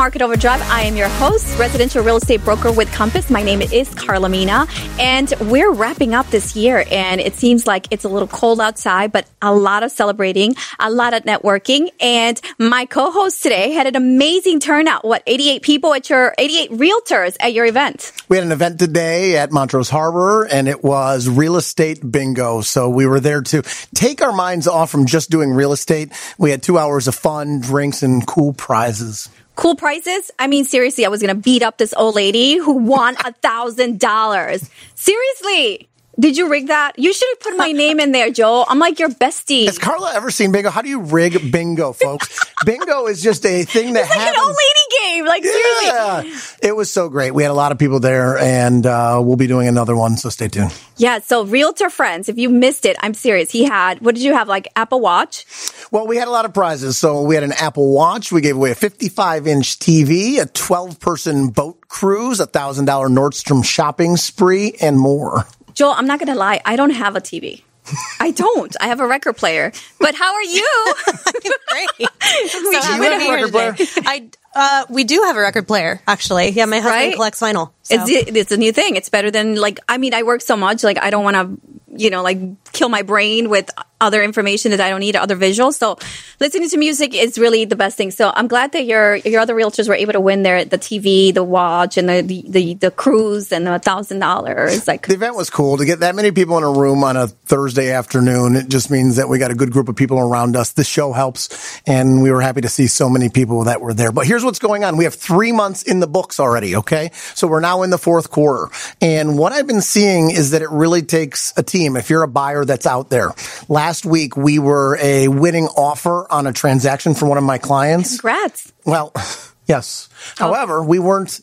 Market Overdrive. I am your host, residential real estate broker with Compass. My name is Carla Mina, and we're wrapping up this year. And it seems like it's a little cold outside, but a lot of celebrating, a lot of networking. And my co-host today had an amazing turnout. What, 88 people at your, 88 realtors at your event? We had an event today at Montrose Harbor, and it was real estate bingo. So we were there to take our minds off from just doing real estate. We had two hours of fun, drinks, and cool prizes. Cool prices. I mean, seriously, I was to beat up this old lady who won a thousand dollars. Seriously. Did you rig that? You should have put my name in there, Joel. I'm like your bestie. Has Carla ever seen bingo? How do you rig bingo, folks? bingo is just a thing that it's like happens. an old lady game. Like seriously. Yeah, it was so great. We had a lot of people there, and uh, we'll be doing another one. So stay tuned. Yeah. So realtor friends, if you missed it, I'm serious. He had what did you have? Like Apple Watch. Well, we had a lot of prizes. So we had an Apple Watch. We gave away a 55 inch TV, a 12 person boat cruise, a thousand dollar Nordstrom shopping spree, and more. Joel, I'm not going to lie. I don't have a TV. I don't. I have a record player. But how are you? Great. We So happy win a record player? I uh, we do have a record player actually. Yeah, my husband Right? collects vinyl. So. It's it's a new thing. It's better than like I mean I work so much like I don't want to you know like kill my brain with other information that I don't need other visuals. So listening to music is really the best thing. So I'm glad that your your other realtors were able to win their the TV, the watch, and the the the, the cruise and the thousand dollars. Like The event was cool to get that many people in a room on a Thursday afternoon. It just means that we got a good group of people around us. The show helps, and we were happy to see so many people that were there. But here's what's going on: we have three months in the books already. Okay, so we're now in the fourth quarter, and what I've been seeing is that it really takes a team. If you're a buyer that's out there, last week we were a winning offer on a transaction for one of my clients. congrats. Well, yes. Oh. However, we weren't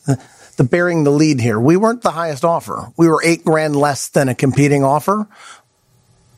the bearing the lead here. We weren't the highest offer. We were eight grand less than a competing offer,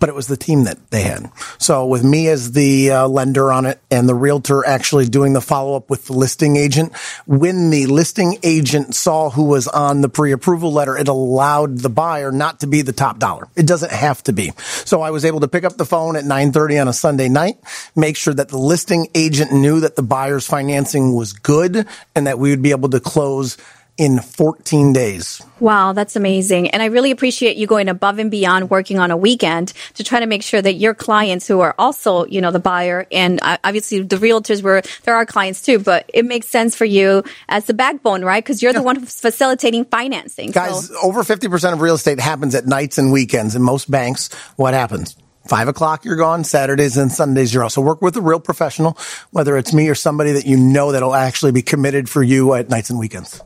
but it was the team that they had. So with me as the uh, lender on it and the realtor actually doing the follow up with the listing agent, when the listing agent saw who was on the pre-approval letter, it allowed the buyer not to be the top dollar. It doesn't have to be. So I was able to pick up the phone at 9:30 on a Sunday night, make sure that the listing agent knew that the buyer's financing was good and that we would be able to close in 14 days. Wow, that's amazing. And I really appreciate you going above and beyond working on a weekend to try to make sure that your clients who are also, you know, the buyer and uh, obviously the realtors were, there are clients too, but it makes sense for you as the backbone, right? Because you're the one who's facilitating financing. Guys, So, over 50% of real estate happens at nights and weekends. In most banks, what happens? Five o'clock, you're gone. Saturdays and Sundays, you're also work with a real professional, whether it's me or somebody that you know that'll actually be committed for you at nights and weekends.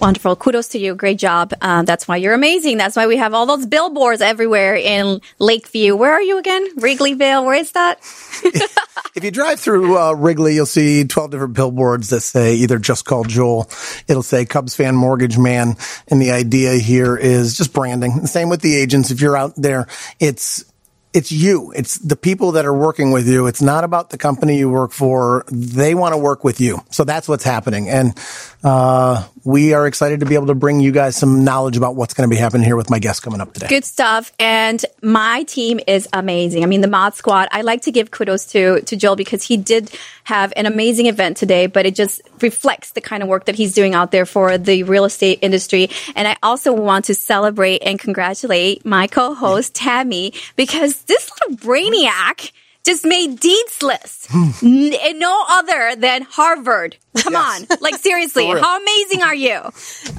Wonderful. Kudos to you. Great job. Uh, that's why you're amazing. That's why we have all those billboards everywhere in Lakeview. Where are you again? Wrigleyville. Where is that? If you drive through uh, Wrigley, you'll see 12 different billboards that say either just call Joel. It'll say Cubs fan mortgage man. And the idea here is just branding. Same with the agents. If you're out there, it's, it's you. It's the people that are working with you. It's not about the company you work for. They want to work with you. So that's what's happening. And, uh, we are excited to be able to bring you guys some knowledge about what's going to be happening here with my guest coming up today. Good stuff. And my team is amazing. I mean, the Mod Squad, I like to give kudos to, to Joel because he did have an amazing event today, but it just reflects the kind of work that he's doing out there for the real estate industry. And I also want to celebrate and congratulate my co-host, Tammy, because this little brainiac just made Dean's list. N- and no other than Harvard. Come on. Like seriously, how amazing are you?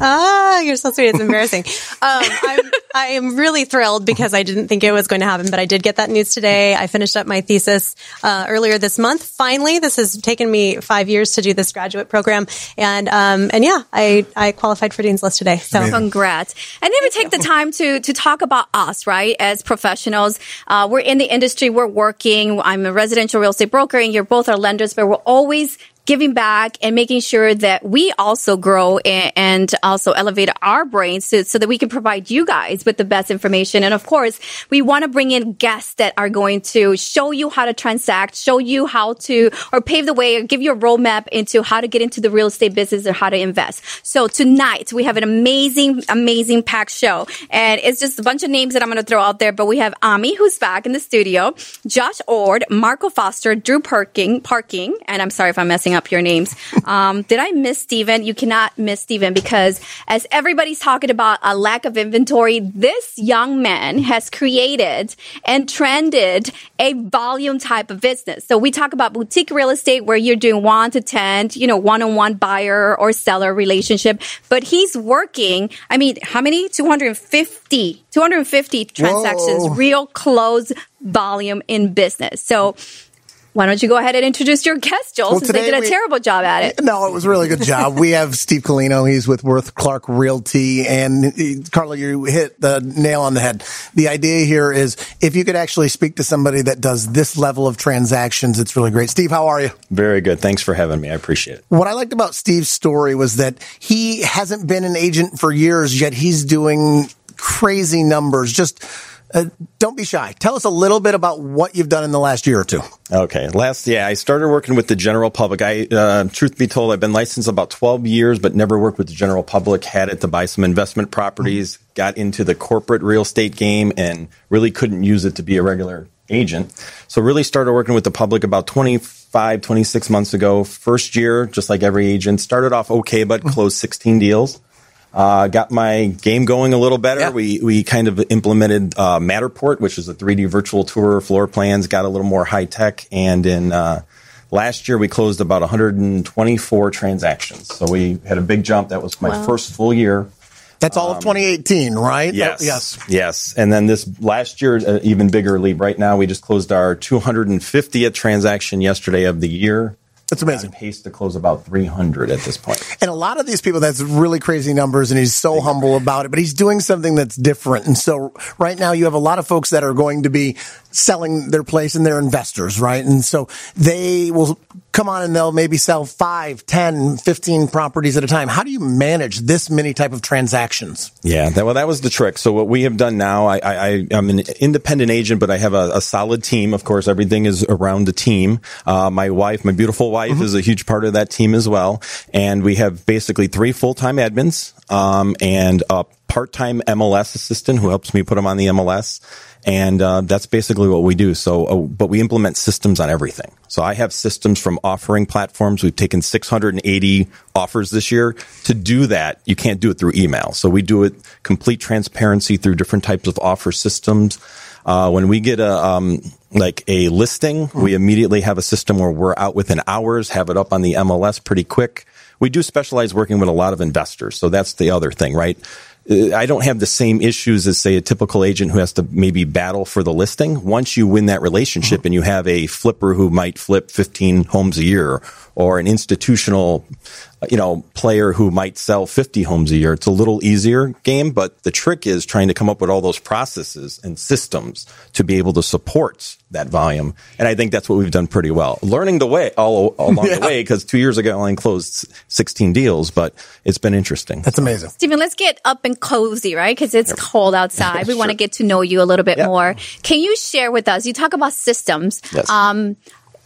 Ah, you're so sweet. It's embarrassing. um, I'm, I am really thrilled because I didn't think it was going to happen, but I did get that news today. I finished up my thesis uh, earlier this month. Finally, this has taken me five years to do this graduate program, and um, and yeah, I I qualified for Dean's List today. So Congrats. And then we take the time to, to talk about us, right? As professionals. Uh, we're in the industry. We're working. I'm a residential real estate broker and you're both our lenders, but we're always giving back and making sure that we also grow and, and also elevate our brains so, so that we can provide you guys with the best information. And of course, we want to bring in guests that are going to show you how to transact, show you how to, or pave the way or give you a roadmap into how to get into the real estate business or how to invest. So tonight we have an amazing, amazing packed show and it's just a bunch of names that I'm going to throw out there, but we have Ami who's back in the studio, Josh Ord, Marco Foster, Drew Parking, Parking, and I'm sorry if I'm messing mixing up your names. Um, did I miss Steven? You cannot miss Steven because as everybody's talking about a lack of inventory, this young man has created and trended a volume type of business. So we talk about boutique real estate where you're doing one to 10, you know, one-on-one buyer or seller relationship, but he's working. I mean, how many? 250, 250 transactions, Whoa. real close volume in business. So why don't you go ahead and introduce your guest, Joel, Well, since they did a we- terrible job at it. No, it was a really good job. we have Steve Colino. He's with Worth Clark Realty. And he- Carla, you hit the nail on the head. The idea here is if you could actually speak to somebody that does this level of transactions, it's really great. Steve, how are you? Very good. Thanks for having me. I appreciate it. What I liked about Steve's story was that he hasn't been an agent for years, yet he's doing crazy numbers. Just uh, don't be shy. Tell us a little bit about what you've done in the last year or two. Okay. Last, yeah, I started working with the general public. I, uh, truth be told, I've been licensed about 12 years, but never worked with the general public. Had it to buy some investment properties, got into the corporate real estate game and really couldn't use it to be a regular agent. So really started working with the public about 25, 26 months ago. First year, just like every agent, started off okay, but closed 16 deals. Uh, got my game going a little better. Yeah. We we kind of implemented uh, Matterport, which is a 3D virtual tour, floor plans. Got a little more high tech, and in uh, last year we closed about 124 transactions. So we had a big jump. That was my Wow. first full year. That's all of 2018, right? Um, Yes. Oh, yes. Yes. And then this last year, uh, even bigger leap. Right now, we just closed our 250th transaction yesterday of the year. That's amazing. Pace to close about 300 at this point. And a lot of these people, that's really crazy numbers, and he's so humble about it, but he's doing something that's different. And so right now you have a lot of folks that are going to be selling their place and they're investors, right? And so they will come on and they'll maybe sell five, 10, 15 properties at a time. How do you manage this many type of transactions? Yeah, that, well, that was the trick. So what we have done now, I, I, am an independent agent, but I have a, a solid team. Of course, everything is around the team. Uh, my wife, my beautiful wife, is a huge part of that team as well. And we have basically three full time admins um, and a part time MLS assistant who helps me put them on the MLS. And uh, that's basically what we do. So, uh, but we implement systems on everything. So I have systems from offering platforms. We've taken 680 offers this year. To do that, you can't do it through email. So we do it complete transparency through different types of offer systems. Uh, when we get a um, like a listing, we immediately have a system where we're out within hours, have it up on the MLS pretty quick. We do specialize working with a lot of investors, so that's the other thing, right? Uh, I don't have the same issues as say a typical agent who has to maybe battle for the listing. Once you win that relationship and you have a flipper who might flip 15 homes a year or an institutional, you know, player who might sell 50 homes a year, it's a little easier game, but the trick is trying to come up with all those processes and systems to be able to support that volume. And I think that's what we've done pretty well. Learning the way all along the way because 2 years ago I only closed 16 deals, but it's been interesting. That's amazing. Stephen, let's get up and cozy, right? Because it's cold outside. We want to get to know you a little bit Yeah. more. Can you share with us? You talk about systems. Yes. Um,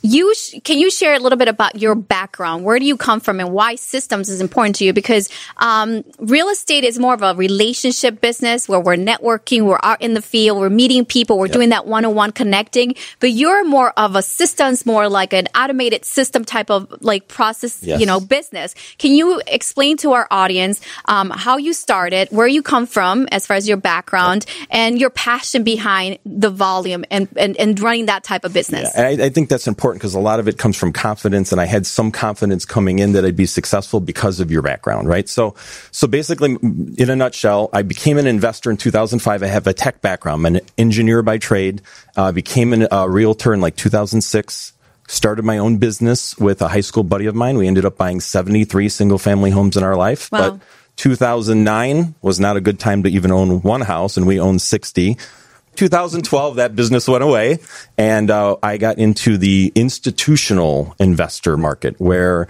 you sh- can you share a little bit about your background? Where do you come from, and why systems is important to you? Because um, real estate is more of a relationship business where we're networking, we're out in the field, we're meeting people, we're doing that one-on-one connecting. But you're more of a systems, more like an automated system type of like process, Yes. you know, business. Can you explain to our audience um, how you started, where you come from as far as your background, and your passion behind the volume and, and, and running that type of business? And I, I think that's important because a lot of it comes from confidence, and I had some confidence coming in that I'd be successful because of your background, right? So, so basically, in a nutshell, I became an investor in 2005. I have a tech background. I'm an engineer by trade. Uh, became a realtor in like 2006. Started my own business with a high school buddy of mine. We ended up buying 73 single family homes in our life, Wow. but 2009 was not a good time to even own one house, and we owned 60. 2012, that business went away, and uh, I got into the institutional investor market where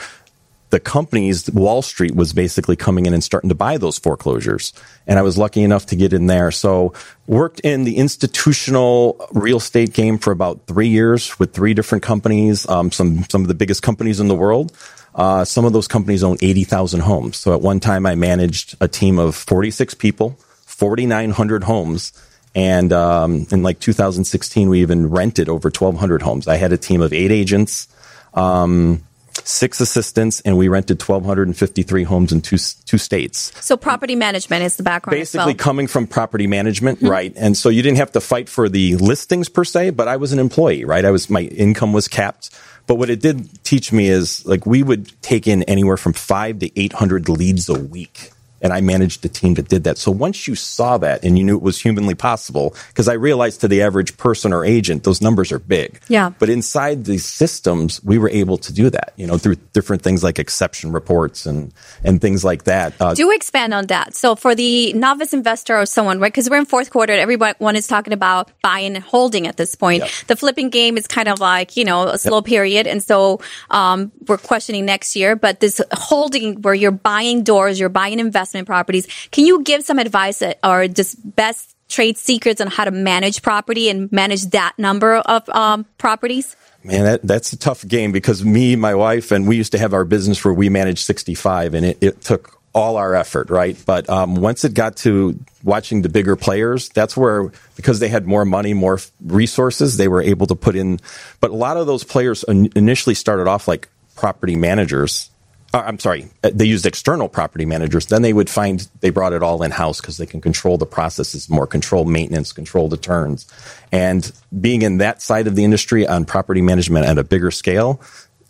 the companies, Wall Street was basically coming in and starting to buy those foreclosures. And I was lucky enough to get in there. So worked in the institutional real estate game for about three years with three different companies, um, some, some of the biggest companies in the world. Uh, some of those companies own 80,000 homes. So at one time I managed a team of 46 people, 4,900 homes. And um, in like 2016, we even rented over 1,200 homes. I had a team of eight agents. Um, six assistants, and we rented 1,253 homes in two, two states. So property management is the background. as Basically well. coming from property management, right? And so you didn't have to fight for the listings per se, but I was an employee, right? I was, my income was capped. But what it did teach me is like we would take in anywhere from five to 800 leads a week. And I managed the team that did that. So once you saw that and you knew it was humanly possible, because I realized to the average person or agent, those numbers are big. Yeah. But inside these systems, we were able to do that, you know, through different things like exception reports and, and things like that. Uh, Do expand on that. So for the novice investor or someone, right? Because we're in fourth quarter, and everyone is talking about buying and holding at this point. Yep. The flipping game is kind of like, you know, a slow period. And so, um, we're questioning next year, but this holding where you're buying doors, you're buying investment properties. Can you give some advice or just best trade secrets on how to manage property and manage that number of, um, properties? Man, that, that's a tough game because me, my wife, and we used to have our business where we managed 65 and it, it took all our effort, right? But um, once it got to watching the bigger players, that's where, because they had more money, more resources, they were able to put in. But a lot of those players initially started off like property managers. Uh, I'm sorry, uh, they used external property managers. Then they would find they brought it all in house because they can control the processes more, control maintenance, control the turns. And being in that side of the industry on property management at a bigger scale,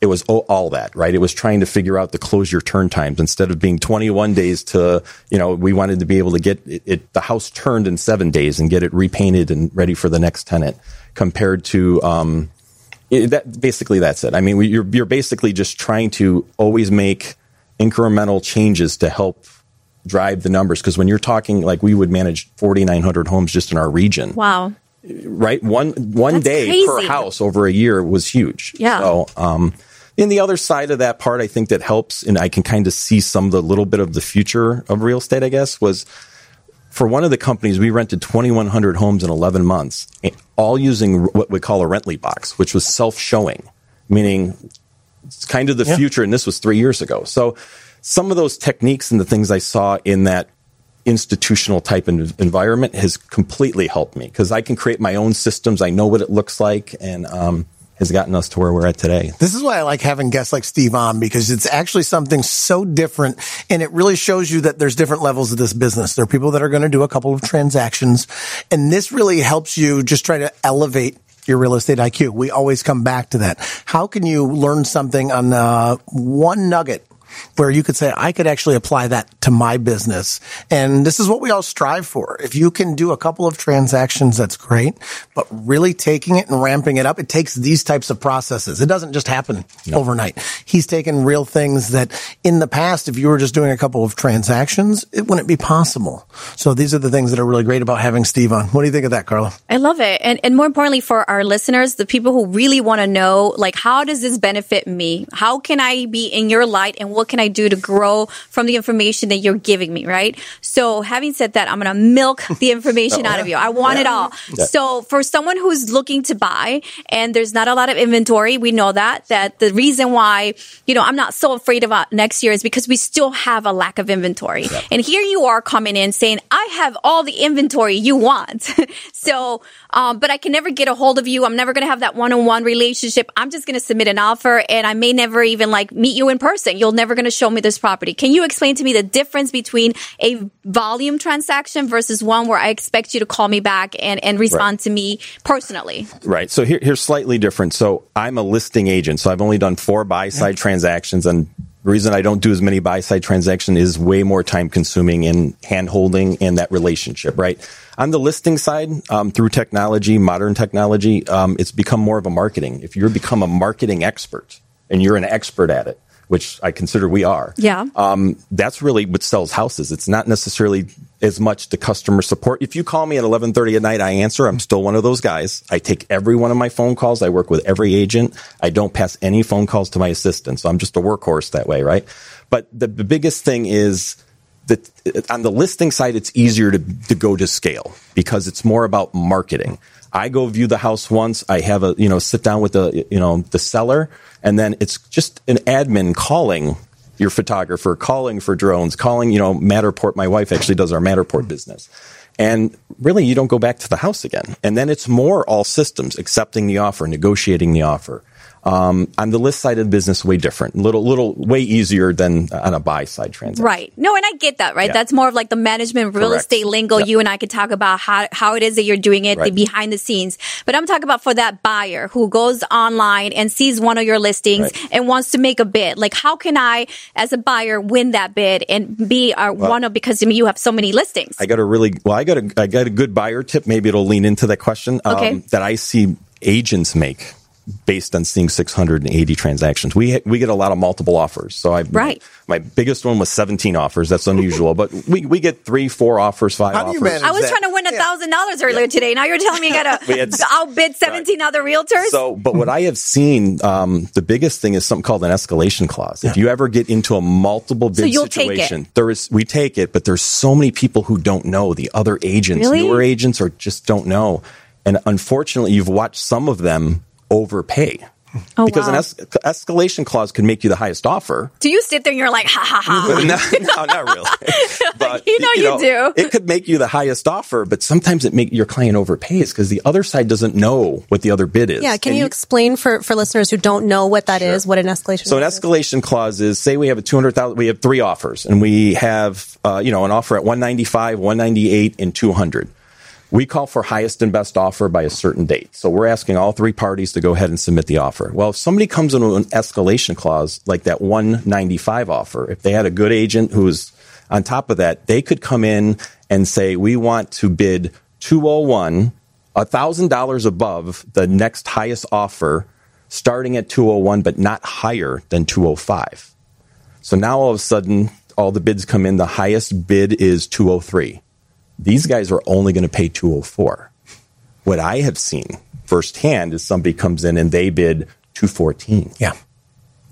it was all, that, right? It was trying to figure out the close your turn times instead of being 21 days to, you know, we wanted to be able to get it, it the house turned in seven days and get it repainted and ready for the next tenant compared to, um, it, that basically that's it. I mean, we, you're you're basically just trying to always make incremental changes to help drive the numbers. Because when you're talking like we would manage 4,900 homes just in our region, Wow. right? One one That's day per house over a year was huge. Yeah. So, um, in the other side of that part, I think that helps, and I can kind of see some of the little bit of the future of real estate. I guess was for one of the companies, we rented 2,100 homes in 11 months, eh, all using what we call a rently box, which was self showing, meaning it's kind of the Yeah. future. And this was three years ago. So some of those techniques and the things I saw in that institutional type of environment has completely helped me because I can create my own systems. I know what it looks like and, um, has gotten us to where we're at today. This is why I like having guests like Steve on because it's actually something so different and it really shows you that there's different levels of this business. There are people that are going to do a couple of transactions and this really helps you just try to elevate your real estate IQ. We always come back to that. How can you learn something on uh, one nugget where you could say, I could actually apply that to my business. And this is what we all strive for. If you can do a couple of transactions, that's great. But really taking it and ramping it up, it takes these types of processes. It doesn't just happen overnight. He's taken real things that in the past, if you were just doing a couple of transactions, it wouldn't be possible. So these are the things that are really great about having Steve on. What do you think of that, Carla? I love it. And, and more importantly for our listeners, the people who really want to know, like, how does this benefit me? How can I be in your light and what can I do to grow from the information that you're giving me, right? So having said that, I'm going to milk the information out of you. I want it all. So for someone who's looking to buy and there's not a lot of inventory, we know that, that the reason why, you know, I'm not so afraid about next year is because we still have a lack of inventory. And here you are coming in saying, I have all the inventory you want. so, um, but I can never get a hold of you. I'm never going to have that one-on-one relationship. I'm just going to submit an offer and I may never even like meet you in person. You'll never going to show me this property. Can you explain to me the difference between a volume transaction versus one where I expect you to call me back and, and respond to me personally? Right. So here, here's slightly different. So I'm a listing agent. So I've only done four buy side transactions and the reason I don't do as many buy side transactions is way more time consuming in hand holding and that relationship, right? On the listing side, um, through technology, modern technology, um, it's become more of a marketing. If you're become a marketing expert and you're an expert at it, which I consider we are. Yeah. Um, that's really what sells houses. It's not necessarily as much the customer support. If you call me at 11:30 at night, I answer. I'm still one of those guys. I take every one of my phone calls. I work with every agent. I don't pass any phone calls to my assistant. So I'm just a workhorse that way, right? But the, the biggest thing is that on the listing side, it's easier to, to go to scale because it's more about marketing. I go view the house once. I have a, you know, sit down with the, you know, the seller and then it's just an admin calling your photographer, calling for drones, calling, you know, Matterport. My wife actually does our Matterport hmm. business. And really, you don't go back to the house again. And then it's more all systems, accepting the offer, negotiating the offer. Um, on the list side of the business, way different, little, little, way easier than on a buy side transaction. Right. No, and I get that, right? Yeah. That's more of like the management real Correct. estate lingo. Yep. You and I could talk about how, how it is that you're doing it, the behind the scenes. But I'm talking about for that buyer who goes online and sees one of your listings Right. and wants to make a bid. Like, how can I, as a buyer, win that bid and be uh, one of, because I mean, you have so many listings. I got a really well. I got a I got a good buyer tip. Maybe it'll lean into that question. um, Okay. that I see agents make based on seeing 680 transactions. We we get a lot of multiple offers. So I Right. My, biggest one was 17 offers. That's unusual, but we we get three, four offers, five How do you offers. I was that- trying to win a thousand dollars earlier today. Now you're telling me I We gotta had- outbid 17 other realtors? So, but what I have seen, um, the biggest thing is something called an escalation clause. If you ever get into a multiple bid you'll take it. situation, there is we take it, but there's so many people who don't know the other agents, Really? newer agents, or just don't know. And unfortunately, you've watched some of them overpay. Oh, because wow. an es- escalation clause could make you the highest offer. do you sit there and you're like, ha ha ha? no, no, not really. But You know you do. It could make you the highest offer, but sometimes it make your client overpays because the other side doesn't know what the other bid is. Yeah, can And you, explain for, for listeners who don't know what that is, what an escalation clause is? So an clause is? escalation clause is say we have a 200,000 we have three offers and we have uh, you know an offer at 195, 198 and 200. We call for highest and best offer by a certain date. So we're asking all three parties to go ahead and submit the offer. Well, if somebody comes into an escalation clause like that 195 offer, if they had a good agent who's on top of that, they could come in and say we want to bid 201 $1,000 above the next highest offer starting at 201 but not higher than 205. So now all of a sudden all the bids come in the highest bid is 203. These guys are only going to pay 204. What I have seen firsthand is somebody comes in and they bid 214. Yeah.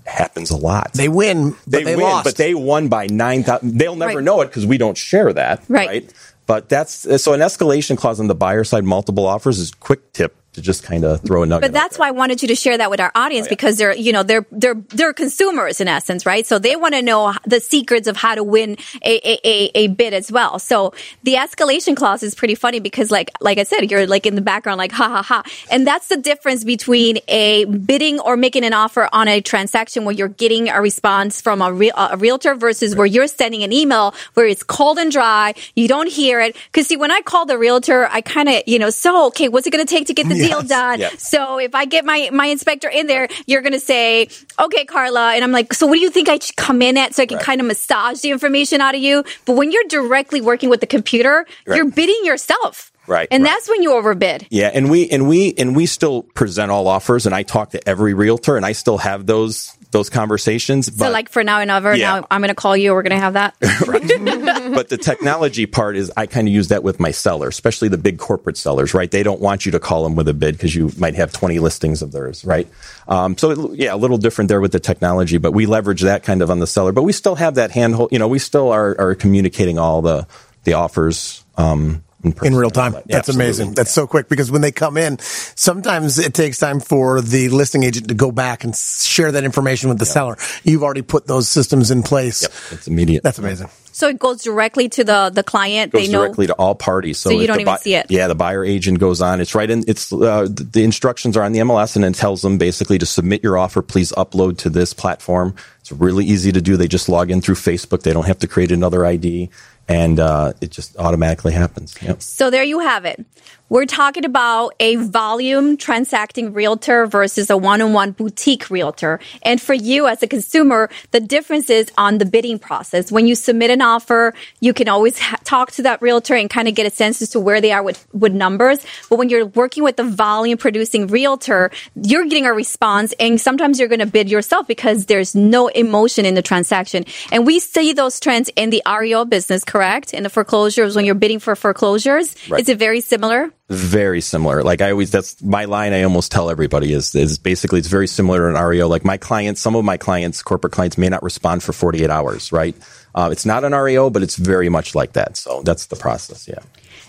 Happens a lot. They win, but they, they, win, lost. but they won by 9,000. They'll never Right. know it because we don't share that. Right. But that's so an escalation clause on the buyer side, multiple offers is quick tip to just kind of throw a nugget. But that's why I wanted you to share that with our Oh, audience because they're, you know, they're they're they're consumers in essence, right? So they want to know the secrets of how to win a, a, a, a bid as well. So the escalation clause is pretty funny because, like like I said, you're like in the background, like ha ha ha, and that's the difference between a bidding or making an offer on a transaction where you're getting a response from a, real, a realtor versus where you're sending an email where it's cold and dry, you don't hear it. Because see, when I call the realtor, I kind of, you know, so okay, what's it going to take to get the deal Yes. done? So if I get my, my inspector in there, you're going to say, okay, Carla. And I'm like, so what do you think I should come in at so I can kind of massage the information out of you? But when you're directly working with the computer, Right. you're bidding yourself. Right, And right. that's when you overbid. Yeah, and we and we and we still present all offers, and I talk to every realtor, and I still have those those conversations. But so like for now and ever, Yeah. now I'm going to call you. We're going to have that. but the technology part is I kind of use that with my seller, especially the big corporate sellers, right? They don't want you to call them with a bid because you might have 20 listings of theirs, right? Um, so it, yeah, a little different there with the technology, but we leverage that kind of on the seller, but we still have that handhold, you know, we still are, are communicating all the, the offers, um, in, person. in real time. Yeah, That's absolutely. amazing. That's so quick because when they come in, sometimes it takes time for the listing agent to go back and share that information with the seller. You've already put those systems in place. Yep, it's immediate. That's amazing. so it goes directly to the, the client. goes they know. directly to all parties. So, So you don't the even see it. Yeah, the buyer agent goes on. It's right in. It's uh, the the instructions are on the MLS, and it tells them basically to submit your offer. Please upload to this platform. It's really easy to do. They just log in through Facebook. They don't have to create another ID, and uh, it just automatically happens. Yep. So there you have it. We're talking about a volume transacting realtor versus a one-on-one boutique realtor. And for you as a consumer, the difference is on the bidding process. When you submit an offer, you can always ha- talk to that realtor and kind of get a sense as to where they are with, with numbers. But when you're working with the volume producing realtor, you're getting a response and sometimes you're going to bid yourself because there's no emotion in the transaction. And we see those trends in the REO business, correct? In the foreclosures, when you're bidding for foreclosures, Right. is it very similar? Very similar. Like I always, that's my line. I almost tell everybody is is basically it's very similar to an REO. Like my clients, some of my clients, corporate clients, may not respond for 48 hours. Right? Uh, it's not an REO, but it's very much like that. So that's the process. Yeah.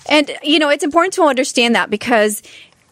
And, you know, it's important to understand that because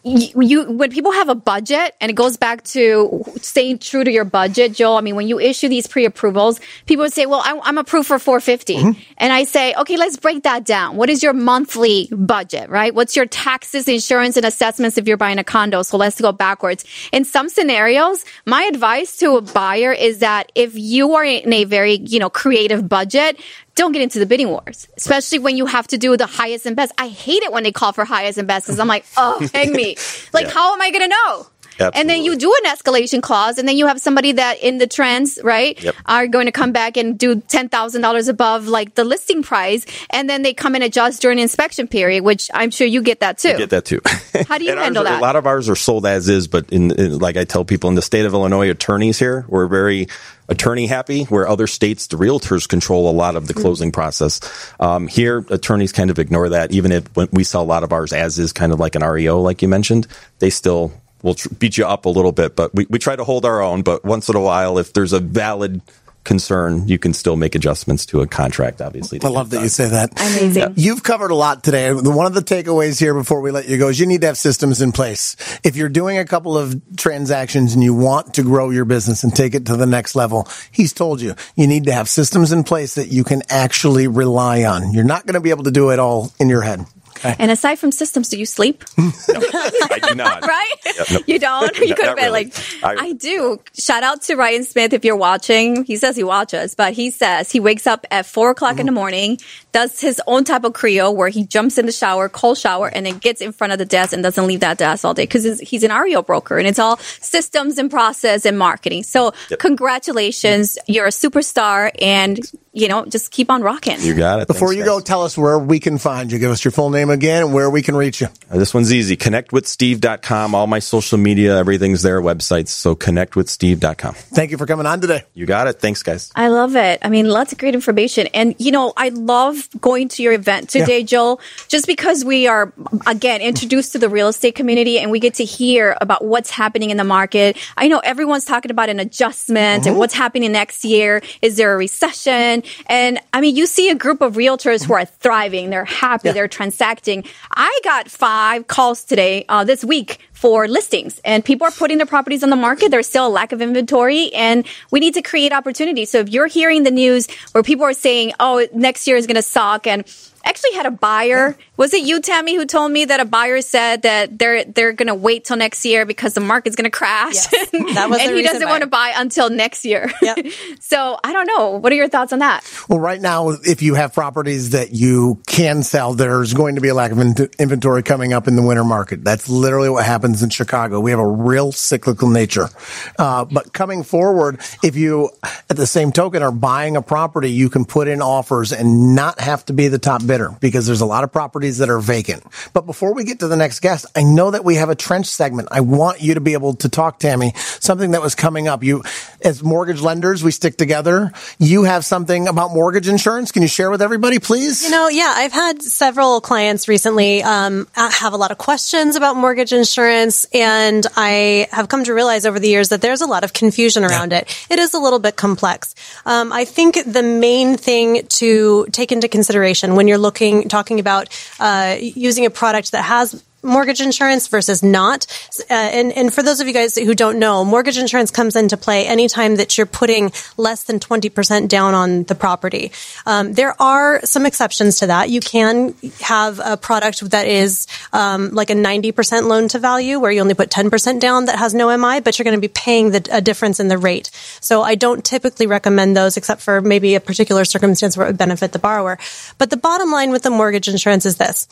you, you when people have a budget and it goes back to staying true to your budget, Joel. I mean, when you issue these pre-approvals, people would say, "Well, I, am approved for 450," mm-hmm. and I say, "Okay, let's break that down. What is your monthly budget? Right? What's your taxes, insurance, and assessments if you're buying a condo? So let's go backwards. In some scenarios, my advice to a buyer is that if you are in a very you know creative budget, don't get into the bidding wars, especially when you have to do the highest and best. I hate it when they call for highest and best because I'm like, oh, hang me. Like, yeah. how am I going to know? Absolutely. And then you do an escalation clause, and then you have somebody that in the trends, right, yep. are going to come back and do ten thousand dollars above like the listing price, and then they come and adjust during inspection period, which I'm sure you get that too. You get that too. How do you handle ours, that? A lot of ours are sold as is, but in, in, like I tell people in the state of Illinois, attorneys here, we're very attorney happy, where other states, the realtors control a lot of the closing process. Um, here, attorneys kind of ignore that. Even if we sell a lot of ours as is kind of like an REO, like you mentioned, they still will tr- beat you up a little bit. But we, we try to hold our own. But once in a while, if there's a valid concern, you can still make adjustments to a contract, obviously. I love that you say that. Amazing. Yeah. You've covered a lot today. One of the takeaways here before we let you go is you need to have systems in place. If you're doing a couple of transactions and you want to grow your business and take it to the next level, he's told you, you need to have systems in place that you can actually rely on. You're not going to be able to do it all in your head. And aside from systems, do you sleep? no, I do not. right? Yep, nope. You don't? You could have been really. like, I, I, do. Shout out to Ryan Smith if you're watching. He says he watches, but he says he wakes up at four o'clock mm-hmm. in the mm-hmm. morning, does his own type of Creo where he jumps in the shower, cold shower, and then gets in front of the desk and doesn't leave that desk all day because he's an REO broker and it's all systems and process and marketing. So yep. congratulations. You're a superstar and you know, just keep on rocking. You got it. Before Thanks, you guys. go, tell us where we can find you. Give us your full name again and where we can reach you. Uh, this one's easy. Connectwithsteve.com. All my social media, everything's there, websites. So connectwithsteve.com. Thank you for coming on today. You got it. Thanks, guys. I love it. I mean, lots of great information. And, you know, I love going to your event today, yeah. Joel, just because we are, again, introduced to the real estate community and we get to hear about what's happening in the market. I know everyone's talking about an adjustment mm-hmm. and what's happening next year. Is there a recession? And I mean, you see a group of realtors who are thriving. They're happy. Yeah. They're transacting. I got five calls today, uh, this week for listings and people are putting their properties on the market. There's still a lack of inventory and we need to create opportunities. So if you're hearing the news where people are saying, oh, next year is going to suck and actually had a buyer. Was it you, Tammy, who told me that a buyer said that they're they're going to wait till next year because the market's going to crash, yes, that was and he doesn't want to buy until next year. Yep. so I don't know. What are your thoughts on that? Well, right now, if you have properties that you can sell, there's going to be a lack of in- inventory coming up in the winter market. That's literally what happens in Chicago. We have a real cyclical nature. Uh, but coming forward, if you, at the same token, are buying a property, you can put in offers and not have to be the top bidder because there's a lot of properties that are vacant. But before we get to the next guest, I know that we have a trench segment. I want you to be able to talk, Tammy, something that was coming up. You, as mortgage lenders, we stick together. You have something about mortgage insurance. Can you share with everybody, please? You know, yeah, I've had several clients recently um, have a lot of questions about mortgage insurance, and I have come to realize over the years that there's a lot of confusion around yeah. it. It is a little bit complex. Um, I think the main thing to take into consideration when you're looking, talking about uh, using a product that has mortgage insurance versus not. Uh, and, and for those of you guys who don't know, mortgage insurance comes into play anytime that you're putting less than 20% down on the property. Um, there are some exceptions to that. You can have a product that is um, like a 90% loan to value where you only put 10% down that has no MI, but you're going to be paying the, a difference in the rate. So I don't typically recommend those except for maybe a particular circumstance where it would benefit the borrower. But the bottom line with the mortgage insurance is this.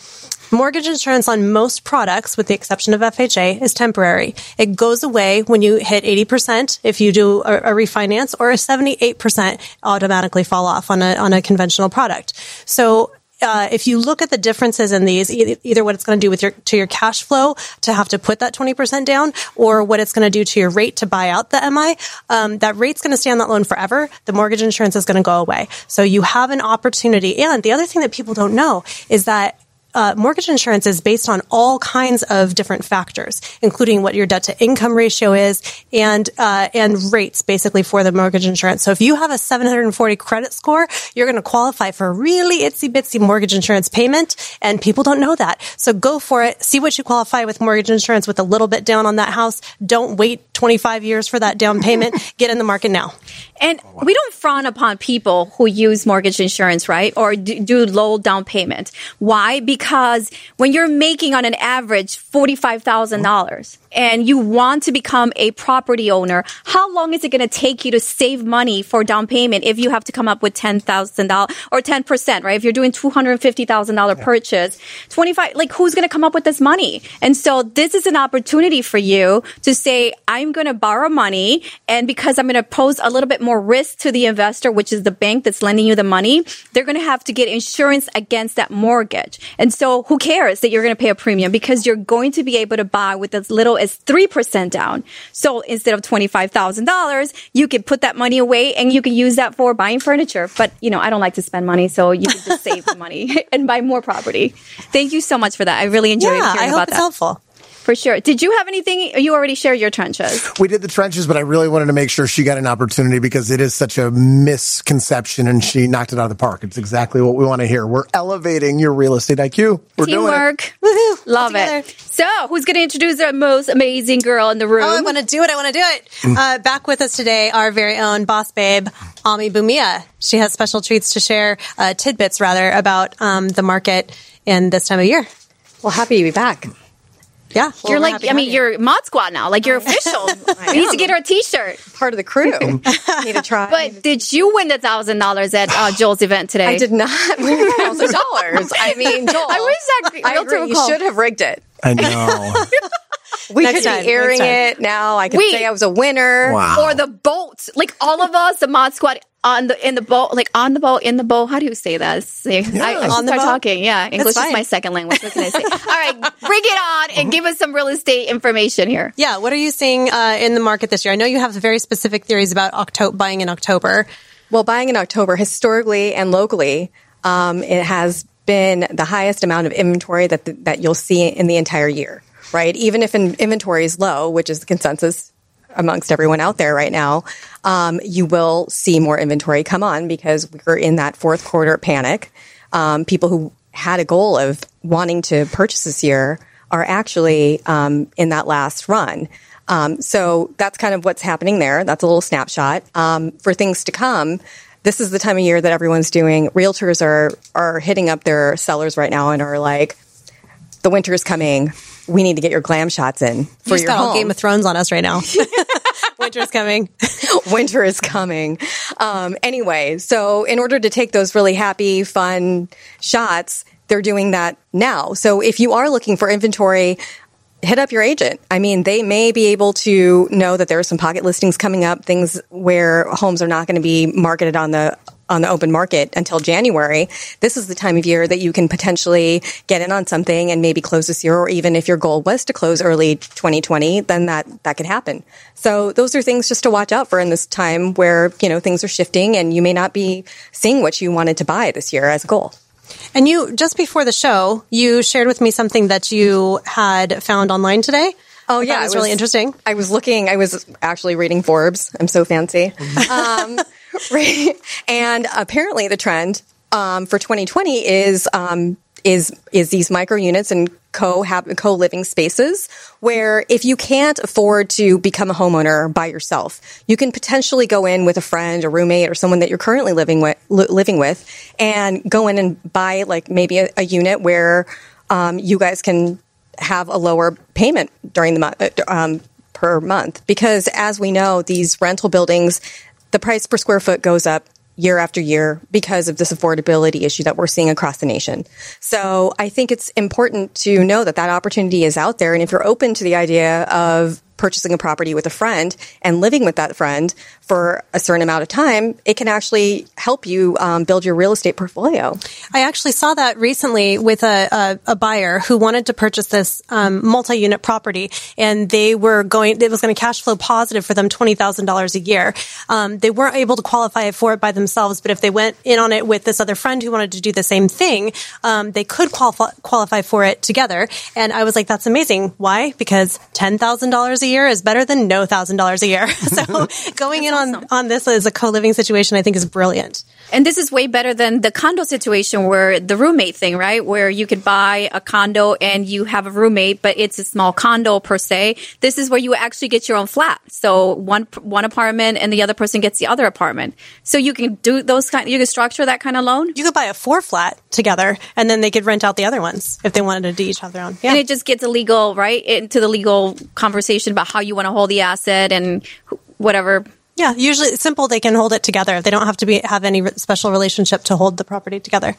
Mortgage insurance on most products, with the exception of FHA, is temporary. It goes away when you hit 80% if you do a, a refinance or a 78% automatically fall off on a, on a conventional product. So uh, if you look at the differences in these, either what it's going to do with your to your cash flow to have to put that twenty percent down, or what it's going to do to your rate to buy out the MI, um, that rate's going to stay on that loan forever. The mortgage insurance is going to go away. So you have an opportunity. And the other thing that people don't know is that uh, mortgage insurance is based on all kinds of different factors, including what your debt to income ratio is and uh, and rates basically for the mortgage insurance. So if you have a 740 credit score, you're going to qualify for a really itsy bitsy mortgage insurance payment, and people don't know that. So go for it. See what you qualify with mortgage insurance with a little bit down on that house. Don't wait 25 years for that down payment. Get in the market now. And oh, we don't frown upon people who use mortgage insurance, right? Or do, do low down payment. Why? Because when you're making on an average $45,000 and you want to become a property owner, how long is it going to take you to save money for down payment if you have to come up with $10,000 or 10%, right? If you're doing $250,000 purchase, 25, like who's going to come up with this money? And so this is an opportunity for you to say, I'm going to borrow money and because I'm going to pose a little bit more risk to the investor, which is the bank that's lending you the money, they're going to have to get insurance against that mortgage. And so who cares that you're going to pay a premium because you're going to be able to buy with as little as 3% down. So instead of $25,000, you could put that money away and you can use that for buying furniture. But, you know, I don't like to spend money, so you can just save the money and buy more property. Thank you so much for that. I really enjoyed Yeah, hearing I about it's that. helpful. For sure. Did you have anything? You already shared your trenches. We did the trenches, but I really wanted to make sure she got an opportunity because it is such a misconception and she knocked it out of the park. It's exactly what we want to hear. We're elevating your real estate IQ. We're doing it. Teamwork. Woohoo. Love it. So, who's going to introduce the most amazing girl in the room? Oh, I want to do it. I want to do it. Uh, back with us today, our very own boss babe, Ami Bumia. She has special treats to share, uh, tidbits rather, about um, the market in this time of year. Well, happy to be back. Yeah. you're like I mean, you. you're mod squad now. Like, you're official. we need to get her a t-shirt. Part of the crew. Need to try. But did you win the thousand dollars at uh, Joel's event today? I did not win thousand dollars. I mean, Joel, I wish that I realtor agree. would You should have rigged it. I know. We Next could time, be airing it now. I could Wait. say I was a winner. Wow. or the boat. Like all of us, the mod squad on the in the boat, like on the boat, in the boat. How do you say that? See, I, I should On start boat? talking. Yeah, English is my second language. What can I say? all right, bring it on and give us some real estate information here. Yeah. What are you seeing uh, in the market this year? I know you have very specific theories about October, buying in October. Well, buying in October, historically and locally, um, it has been the highest amount of inventory that that you'll see in the entire year. Right, even if in, inventory is low, which is the consensus amongst everyone out there right now, um, you will see more inventory come on because we're in that fourth quarter panic. Um, people who had a goal of wanting to purchase this year are actually um, in that last run. Um, so that's kind of what's happening there. That's a little snapshot. Um, for things to come, this is the time of year that everyone's doing. Realtors are are hitting up their sellers right now and are like, "The winter is coming. We need to get your glam shots in You for just your got all. Game of Thrones on us right now. Winter's coming. winter is coming. Um, anyway, so in order to take those really happy, fun shots, they're doing that now. So if you are looking for inventory, hit up your agent. I mean, they may be able to know that there are some pocket listings coming up, things where homes are not going to be marketed on the on the open market until January. This is the time of year that you can potentially get in on something and maybe close this year or even if your goal was to close early 2020, then that that could happen. So those are things just to watch out for in this time where, you know, things are shifting and you may not be seeing what you wanted to buy this year as a goal. And you, just before the show, you shared with me something that you had found online today. Oh yeah, it was really interesting. I was looking. I was actually reading Forbes. I'm so fancy. um, right, and apparently the trend um, for 2020 is um, is is these micro units and co co living spaces where if you can't afford to become a homeowner by yourself, you can potentially go in with a friend, a roommate, or someone that you're currently living with li- living with, and go in and buy like maybe a, a unit where um, you guys can have a lower payment during the month um, per month. Because as we know these rental buildings the price per square foot goes up year after year because of this affordability issue that we're seeing across the nation. So I think it's important to know that that opportunity is out there. And if you're open to the idea of purchasing a property with a friend and living with that friend for a certain amount of time, it can actually help you um, build your real estate portfolio. I actually saw that recently with a, a, a buyer who wanted to purchase this um, multi-unit property, and they were going. It was going to cash flow positive for them twenty thousand dollars a year. Um, they weren't able to qualify for it by themselves, but if they went in on it with this other friend who wanted to do the same thing, um, they could qualify qualify for it together. And I was like, "That's amazing! Why? Because ten thousand dollars a year is better than no thousand dollars a year." so going in on on this as a co living situation, I think is brilliant. And this is way better than the condo situation where the roommate thing, right? Where you could buy a condo and you have a roommate, but it's a small condo per se. This is where you actually get your own flat. So one, one apartment and the other person gets the other apartment. So you can do those kind, you can structure that kind of loan. You could buy a four flat together and then they could rent out the other ones if they wanted to each have their own. Yeah. And it just gets a legal, right? Into the legal conversation about how you want to hold the asset and whatever yeah, usually simple. They can hold it together. They don't have to be have any special relationship to hold the property together.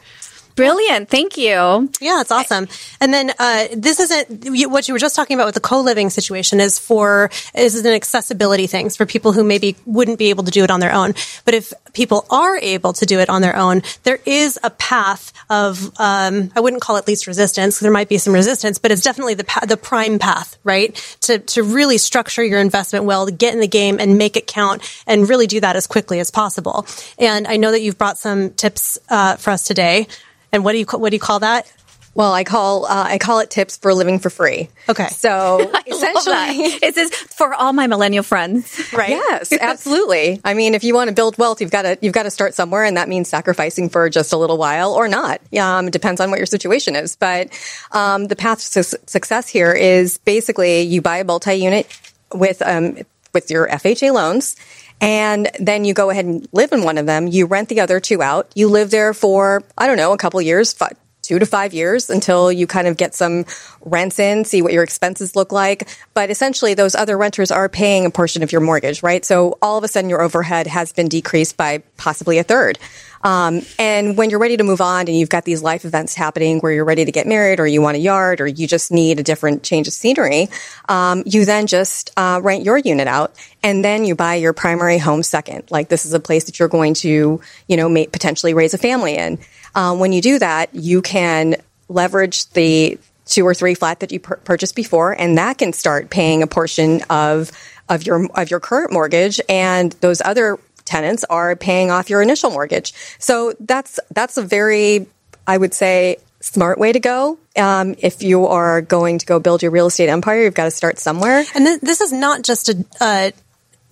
Brilliant. Thank you. Yeah, it's awesome. And then uh, this isn't what you were just talking about with the co-living situation is for is an accessibility things for people who maybe wouldn't be able to do it on their own. But if people are able to do it on their own, there is a path of um, I wouldn't call it least resistance. There might be some resistance, but it's definitely the pa- the prime path, right? To to really structure your investment well, to get in the game and make it count, and really do that as quickly as possible. And I know that you've brought some tips uh, for us today. And what do you what do you call that? Well, I call uh, I call it tips for living for free. Okay. So essentially, it says for all my millennial friends, right? Yes, absolutely. I mean, if you want to build wealth, you've got to you've got to start somewhere, and that means sacrificing for just a little while or not. Um, it depends on what your situation is. But um, the path to su- success here is basically you buy a multi-unit with um, with your FHA loans. And then you go ahead and live in one of them. You rent the other two out. You live there for, I don't know, a couple years, five, two to five years until you kind of get some rents in, see what your expenses look like. But essentially, those other renters are paying a portion of your mortgage, right? So all of a sudden, your overhead has been decreased by possibly a third. Um, and when you're ready to move on and you've got these life events happening where you're ready to get married or you want a yard or you just need a different change of scenery, um, you then just uh, rent your unit out and then you buy your primary home second. Like this is a place that you're going to, you know, may, potentially raise a family in. Um, when you do that, you can leverage the two or three flat that you pur- purchased before, and that can start paying a portion of of your of your current mortgage, and those other tenants are paying off your initial mortgage. So that's that's a very, I would say, smart way to go. Um, if you are going to go build your real estate empire, you've got to start somewhere. And th- this is not just a. Uh,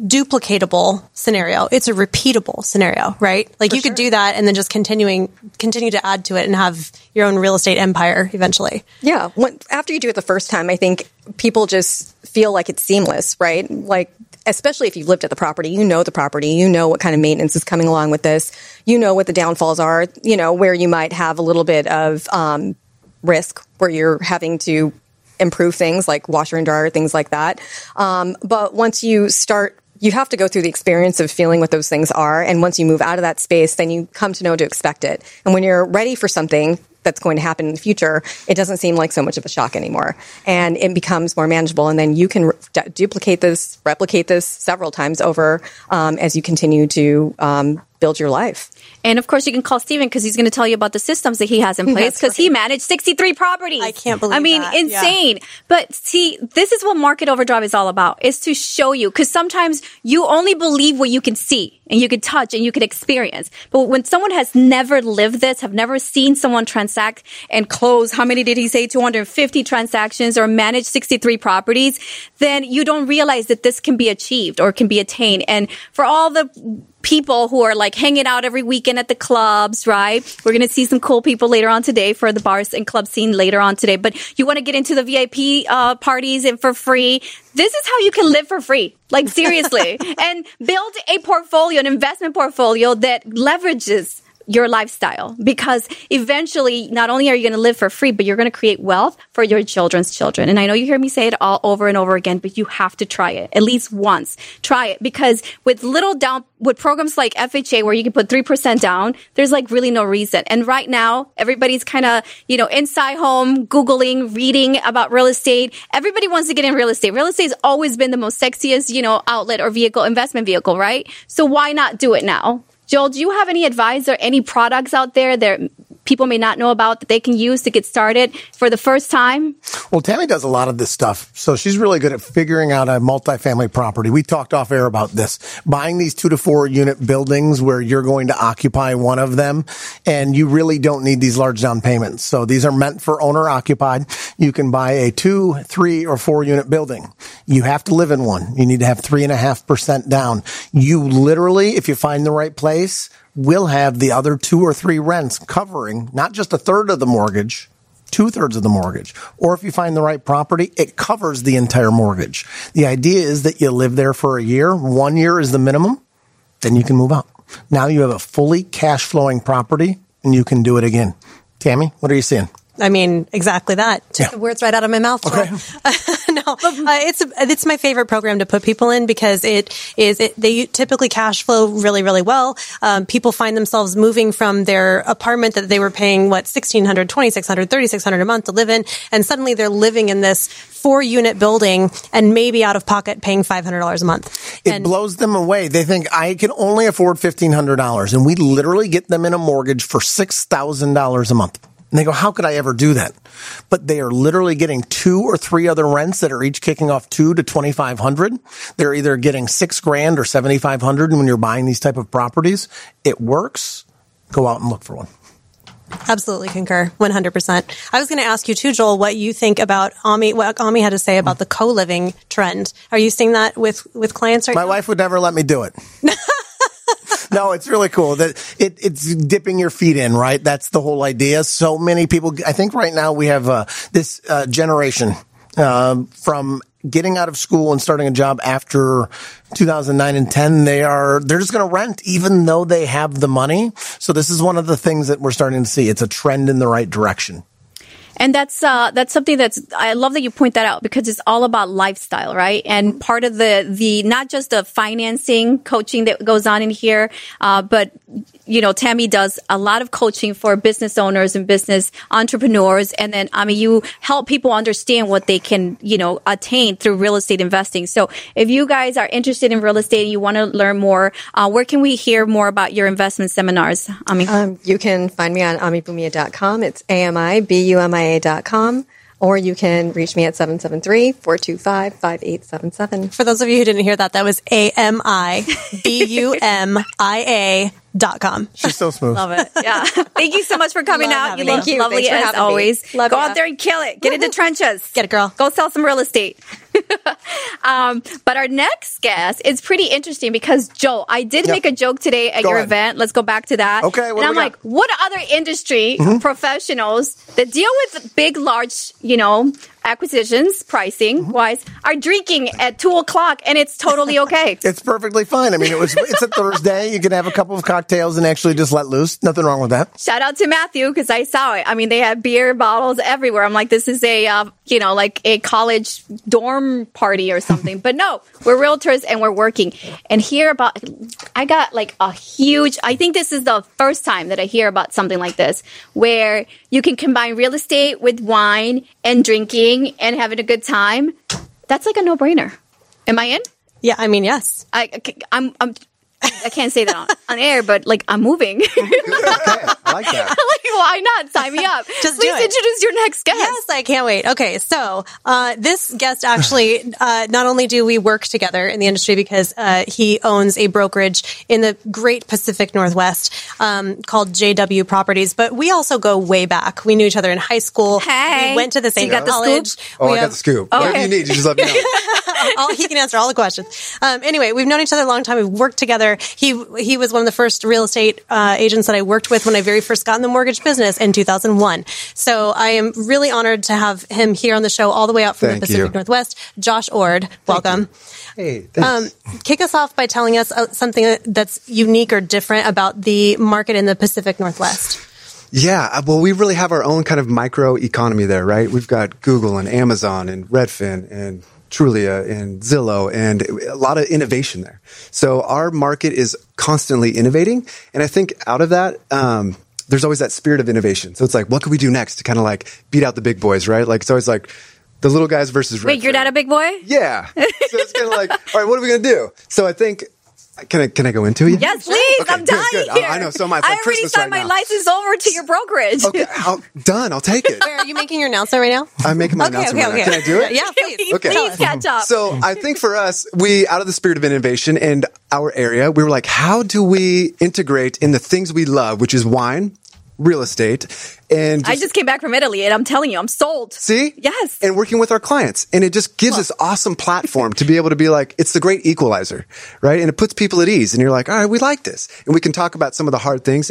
duplicatable scenario. It's a repeatable scenario right? Like For you sure. could do that and then just continuing continue to add to it and have your own real estate empire eventually. Yeah. When, after you do it the first time i think people just feel like it's seamless right? Like especially if you've lived at the property, you know the property, you know what kind of maintenance is coming along with this, you know what the downfalls are, you know where you might have a little bit of um, risk where you're having to improve things like washer and dryer, things like that. Um, but once you start you have to go through the experience of feeling what those things are. And once you move out of that space, then you come to know to expect it. And when you're ready for something, that's going to happen in the future, it doesn't seem like so much of a shock anymore. And it becomes more manageable. And then you can re- duplicate this, replicate this several times over um, as you continue to um, build your life. And of course, you can call Steven because he's going to tell you about the systems that he has in place because he managed 63 properties. I can't believe I mean, that. insane. Yeah. But see, this is what Market Overdrive is all about is to show you because sometimes you only believe what you can see and you could touch and you could experience. But when someone has never lived this, have never seen someone transact and close, how many did he say? 250 transactions or manage 63 properties, then you don't realize that this can be achieved or can be attained. And for all the people who are like hanging out every weekend at the clubs, right? We're going to see some cool people later on today for the bars and club scene later on today. But you want to get into the VIP uh, parties and for free. This is how you can live for free. Like seriously and build a portfolio, an investment portfolio that leverages your lifestyle because eventually not only are you going to live for free, but you're going to create wealth for your children's children. And I know you hear me say it all over and over again, but you have to try it at least once. Try it because with little down, with programs like FHA where you can put 3% down, there's like really no reason. And right now, everybody's kind of, you know, inside home, Googling, reading about real estate. Everybody wants to get in real estate. Real estate has always been the most sexiest, you know, outlet or vehicle, investment vehicle, right? So why not do it now? Joel, do you have any advice or any products out there that people may not know about that they can use to get started for the first time? Well, Tammy does a lot of this stuff. So she's really good at figuring out a multifamily property. We talked off air about this. Buying these two to four unit buildings where you're going to occupy one of them and you really don't need these large down payments. So these are meant for owner occupied. You can buy a two, three or four unit building. You have to live in one. You need to have three and a half percent down. You literally, if you find the right place, will have the other two or three rents covering not just a third of the mortgage, two thirds of the mortgage. Or if you find the right property, it covers the entire mortgage. The idea is that you live there for a year. One year is the minimum. Then you can move out. Now you have a fully cash flowing property and you can do it again. Tammy, what are you seeing? I mean, exactly that. Took Yeah. the words right out of my mouth. Okay. no, uh, it's it's my favorite program to put people in because it is it, they typically cash flow really really well. Um, people find themselves moving from their apartment that they were paying what 1600 2600 3600 a month to live in and suddenly they're living in this four unit building and maybe out of pocket paying $500 a month. It and blows them away. They think I can only afford $1,500 and we literally get them in a mortgage for $6,000 a month. And they go, how could I ever do that? But they are literally getting two or three other rents that are each kicking off two to 2,500. They're either getting six grand or 7,500 when you're buying these type of properties. It works. Go out and look for one. Absolutely concur, 100%. I was going to ask you too, Joel, what you think about Ami, what Ami had to say about the co-living trend. Are you seeing that with, with clients right My now? wife would never let me do it. no, it's really cool that it, it's dipping your feet in, right? That's the whole idea. So many people, I think right now we have uh, this uh, generation um, from getting out of school and starting a job after 2009 and 10 they are they're just going to rent even though they have the money so this is one of the things that we're starting to see it's a trend in the right direction And that's uh, that's something that's I love that you point that out because it's all about lifestyle, right? And part of the the not just the financing coaching that goes on in here, uh, but you know, Tammy does a lot of coaching for business owners and business entrepreneurs, and then I mean, you help people understand what they can you know attain through real estate investing. So if you guys are interested in real estate and you want to learn more, uh, where can we hear more about your investment seminars? I mean, Um, you can find me on amibumia.com. It's A-M-I-B-U-M-I-A.com. Or you can reach me at 773-425-5877. For those of you who didn't hear that, that was A-M-I-B-U-M-I-A dot com. she's so smooth Love it. Yeah. Thank you so much for coming Love out. You you. look Thank you. lovely Thanks for as always. Love Go out there and kill it. Get into trenches. Get it, girl. Go sell some real estate. um, but our next guest is pretty interesting because Joe, I did Yeah. make a joke today at Go your ahead. event. Let's go back to that. Okay, and I'm like. Mm-hmm. what other industry professionals that deal with big, large, you know, acquisitions, pricing Mm-hmm. wise, are drinking at two o'clock and it's totally okay. it's perfectly fine i mean it was it's a thursday you can have a couple of cocktails and actually just let loose nothing wrong with that Shout out to Matthew because I saw it. I mean, they had beer bottles everywhere. I'm like, this is a, uh, you know, like a college dorm party or something. but no, we're realtors and we're working. And hear about, I got like a huge, I think this is the first time that I hear about something like this where you can combine real estate with wine and drinking and having a good time. That's like a no brainer. Am I in? Yeah, I mean, yes. I, I'm, I'm, I can't say that on, on air, but like I'm moving. Like that. like, why not? Sign me up. Just do Please introduce your next guest. Yes, I can't wait. Okay, so uh, this guest actually, uh, not only do we work together in the industry because uh, he owns a brokerage in the great Pacific Northwest um, called JW Properties, but we also go way back. We knew each other in high school. Hey. we went to the same got the college. scoop? Oh, We I got the scoop. Okay. Whatever you need, you just let me know. all, he can answer all the questions. Um, anyway, we've known each other a long time. We've worked together. He he was one of the first real estate uh, agents that I worked with when I very first got in the mortgage business. in 2001. So I am really honored to have him here on the show all the way out from Thank the Pacific you. Northwest. Josh Ord, welcome. Hey, Um, kick us off by telling us uh, something that's unique or different about the market in the Pacific Northwest. yeah, uh, well, we really have our own kind of micro economy there, right? We've got Google and Amazon and Redfin and Trulia and Zillow and a lot of innovation there. So our market is constantly innovating. And I think out of that, um, there's always that spirit of innovation. So it's like, what can we do next to kind of like beat out the big boys, right? Like, it's always like the little guys versus Wait, you're not a big boy? Yeah. So it's kind of like, all right, what are we going to do? So I think, can I, can I go into it? Yes, please. Okay, I'm good, dying good. I- here. I know, so am I. It's I like already Christmas signed right my now. license over to your brokerage. Okay, how, done. I'll take it. Wait, are you making your announcement right now? I'm making my Okay, announcement okay, right now. okay. Can I do it? Yeah, please. Okay. Please catch up. So I think for us, we, out of the spirit of innovation and our area, we were like, how do we integrate in the things we love, which is wine, real estate, and I just came back from Italy and I'm telling you, I'm sold. See? Yes. And working with our clients. And it just gives us awesome platform to be able to be like, it's the great equalizer, right? And it puts people at ease. And you're like, all right, we like this. And we can talk about some of the hard things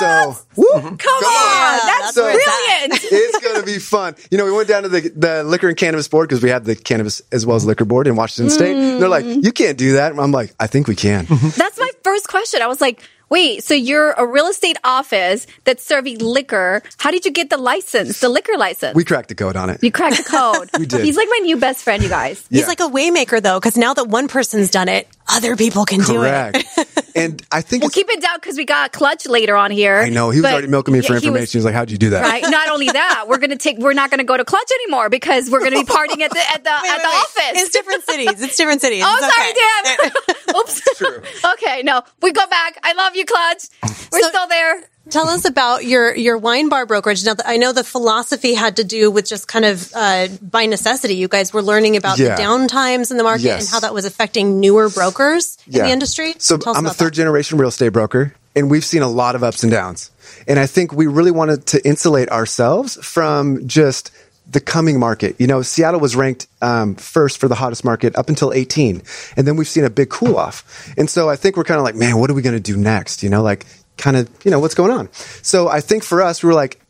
and we can also be their advocate in the market. So we are launching a brokerage, which is a wine bar. So, woo, Come, on. That's, So- brilliant. it's going to be fun. You know, we went down to the, the liquor and cannabis board because we have the cannabis as well as liquor board in Washington state. And they're like, mm. you can't do that. And I'm like, I think we can. That's my first question. I was like, wait, so you're a real estate office that's serving liquor. How did you get the license, the liquor license? we cracked the code on it. you cracked the code. We did. He's like my new best friend, you guys. He's like a waymaker though, because now that one person's done it, other people can do it. Correct. and I think We'll keep it down because we got Clutch later on here. I know he was already milking me for yeah, he information. was- He was like, "How'd you do that?" Right. Not only that, we're gonna take. We're not gonna go to Clutch anymore because we're gonna be partying at the at the Wait, at wait, the wait. office. It's different cities. It's different cities. Oh, It's sorry, okay. damn. Oops. okay, no, we go back. I love you, Clutch. We're So- still there. Tell us about your your wine bar brokerage. Now, I know the philosophy had to do with just kind of uh, by necessity. You guys were learning about Yeah. the downtimes in the market Yes. and how that was affecting newer brokers in the industry. So Tell I'm a third that. generation real estate broker, and we've seen a lot of ups and downs. And I think we really wanted to insulate ourselves from just the coming market. You know, Seattle was ranked um, first for the hottest market up until 18, and then we've seen a big cool off. And so I think we're kind of like, man, what are we going to do next? You know, like kind of, you know, what's going on? So I think for us, we were like,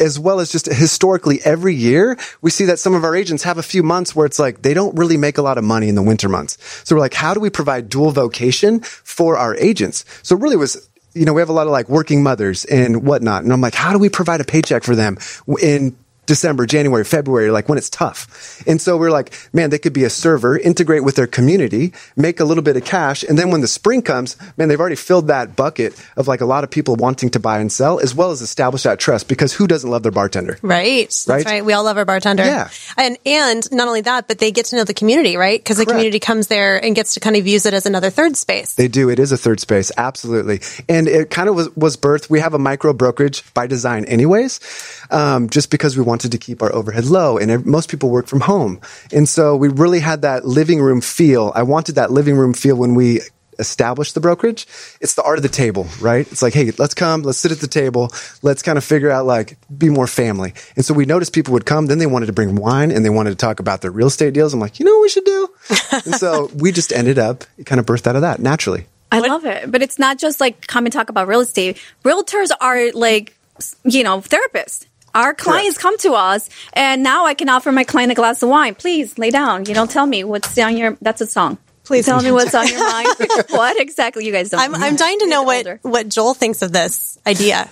as well as just historically every year, we see that some of our agents have a few months where it's like they don't really make a lot of money in the winter months. So we're like, how do we provide dual vocation for our agents? So it really was, you know, we have a lot of like working mothers and whatnot. And I'm like, how do we provide a paycheck for them in December, January, February, like when it's tough. And so we're like, man, they could be a server, integrate with their community, make a little bit of cash. And then when the spring comes, man, they've already filled that bucket of like a lot of people wanting to buy and sell, as well as establish that trust because who doesn't love their bartender? Right. That's Right? right. We all love our bartender. Yeah. And and not only that, but they get to know the community, right? Because the community comes there and gets to kind of use it as another third space. They do. It is a third space. Absolutely. And it kind of was, was birthed. We have a micro brokerage by design anyways, um, just because we wanted to keep our overhead low and most people work from home. And so we really had that living room feel. I wanted that living room feel when we established the brokerage. It's the art of the table, right? It's like, hey, let's come, let's sit at the table, let's kind of figure out like, be more family. And so we noticed people would come, then they wanted to bring wine and they wanted to talk about their real estate deals. I'm like, you know what we should do? and so we just ended up kind of birthed out of that naturally. I love it. But it's not just like come and talk about real estate. Realtors are like, you know, therapists. Our clients come to us, and now I can offer my client a glass of wine. Please lay down. You don't tell me what's on your. That's a song. Please tell me what's on your mind. what exactly? You guys don't. I'm, I'm dying to know what, older. what Joel thinks of this idea.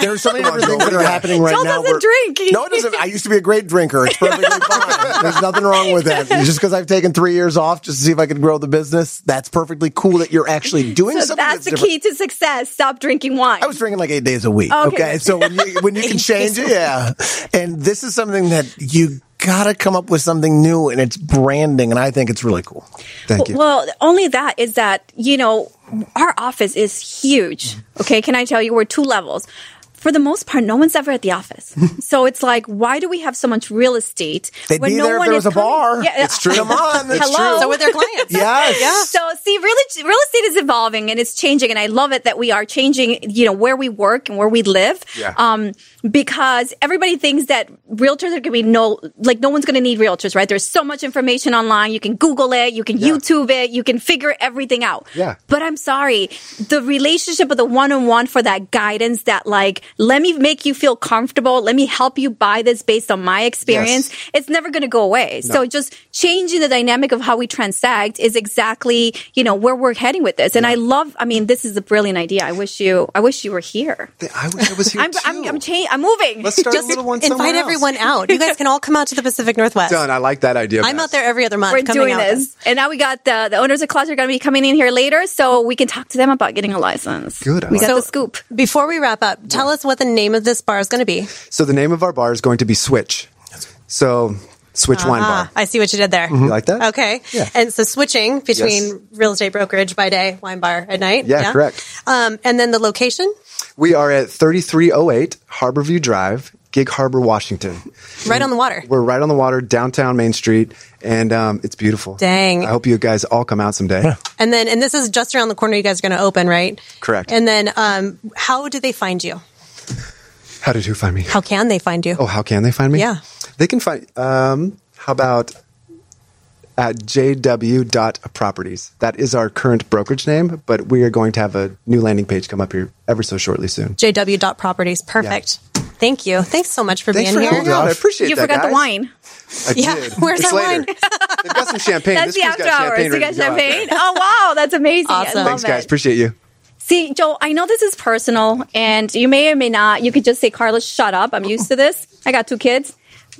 There are so many different things that are happening right Joel now. doesn't drink. No, it doesn't. I used to be a great drinker. It's perfectly fine. There's nothing wrong with that. Just because I've taken three years off just to see if I could grow the business, that's perfectly cool that you're actually doing So something that's the different. key to success. Stop drinking wine. I was drinking like eight days a week. Okay. Okay. So when you, when you can change it, yeah. And this is something that you gotta come up with something new and it's branding. And I think it's really cool. Thank you. Well, only that is that, you know, our office is huge. Okay. Can I tell you, we're two levels. For the most part, no one's ever at the office. so it's like, why do we have so much real estate? They'd when be no there if one there is was a coming? bar. Yeah, It's true. Come on, it's Hello. So with their clients. Yes. So see, real, real estate is evolving and it's changing, and I love it that we are changing. You know where we work and where we live. Yeah. Um, because everybody thinks that realtors are going to be no, like no one's going to need realtors, right? There's so much information online. You can Google it, you can YouTube it, you can figure everything out. Yeah. But I'm sorry, the relationship of the one-on-one for that guidance, that like, let me make you feel comfortable, let me help you buy this based on my experience. Yes. It's never going to go away. So just changing the dynamic of how we transact is exactly, you know, where we're heading with this. And I love, I mean, this is a brilliant idea. I wish you, I wish you were here. I wish I was here I'm, too. I'm, I'm, cha- I'm moving. Let's start Just a little one somewhere invite else. everyone out. You guys can all come out to the Pacific Northwest. Done. I like that idea. I'm Beth. out there every other month. We're coming doing out this. And now we got the, the owners of clubs are going to be coming in here later so we can talk to them about getting a license. Good, I We like got that. the scoop. Before we wrap up, tell us what the name of this bar is going to be. So the name of our bar is going to be Switch. So Switch Wine Ah, Bar. I see what you did there. You like that? Okay. Yeah. And so switching between Yes. real estate brokerage by day, wine bar at night. Yeah, correct. Um, and then the location, We are at 3308 Harborview Drive, Gig Harbor, Washington. right on the water. We're right on the water, downtown Main Street, and um, it's beautiful. Dang. I hope you guys all come out someday. And then, and this is just around the corner. You guys are going to open, right? Correct. And then, um, how do they find you? How did who find me? How can they find you? Oh, how can they find me? Yeah. They can find, um, how about at jw.properties. That is our current brokerage name, but we are going to have a new landing page come up here ever so shortly soon. JW dot properties. Perfect. Thank you. Thanks so much for Thanks being for here. hanging out. I appreciate You that, forgot the wine. I Yeah, did. where's It's our later. wine? They've got some champagne. That's this the crew's after got hours. champagne You ready got to go champagne? Oh, wow. That's amazing. I Awesome. love Thanks, guys. it. Appreciate you. See, Joel, I know this is personal, and you may or may not. You could just say, Carlos, shut up. I'm used to this. I got two kids.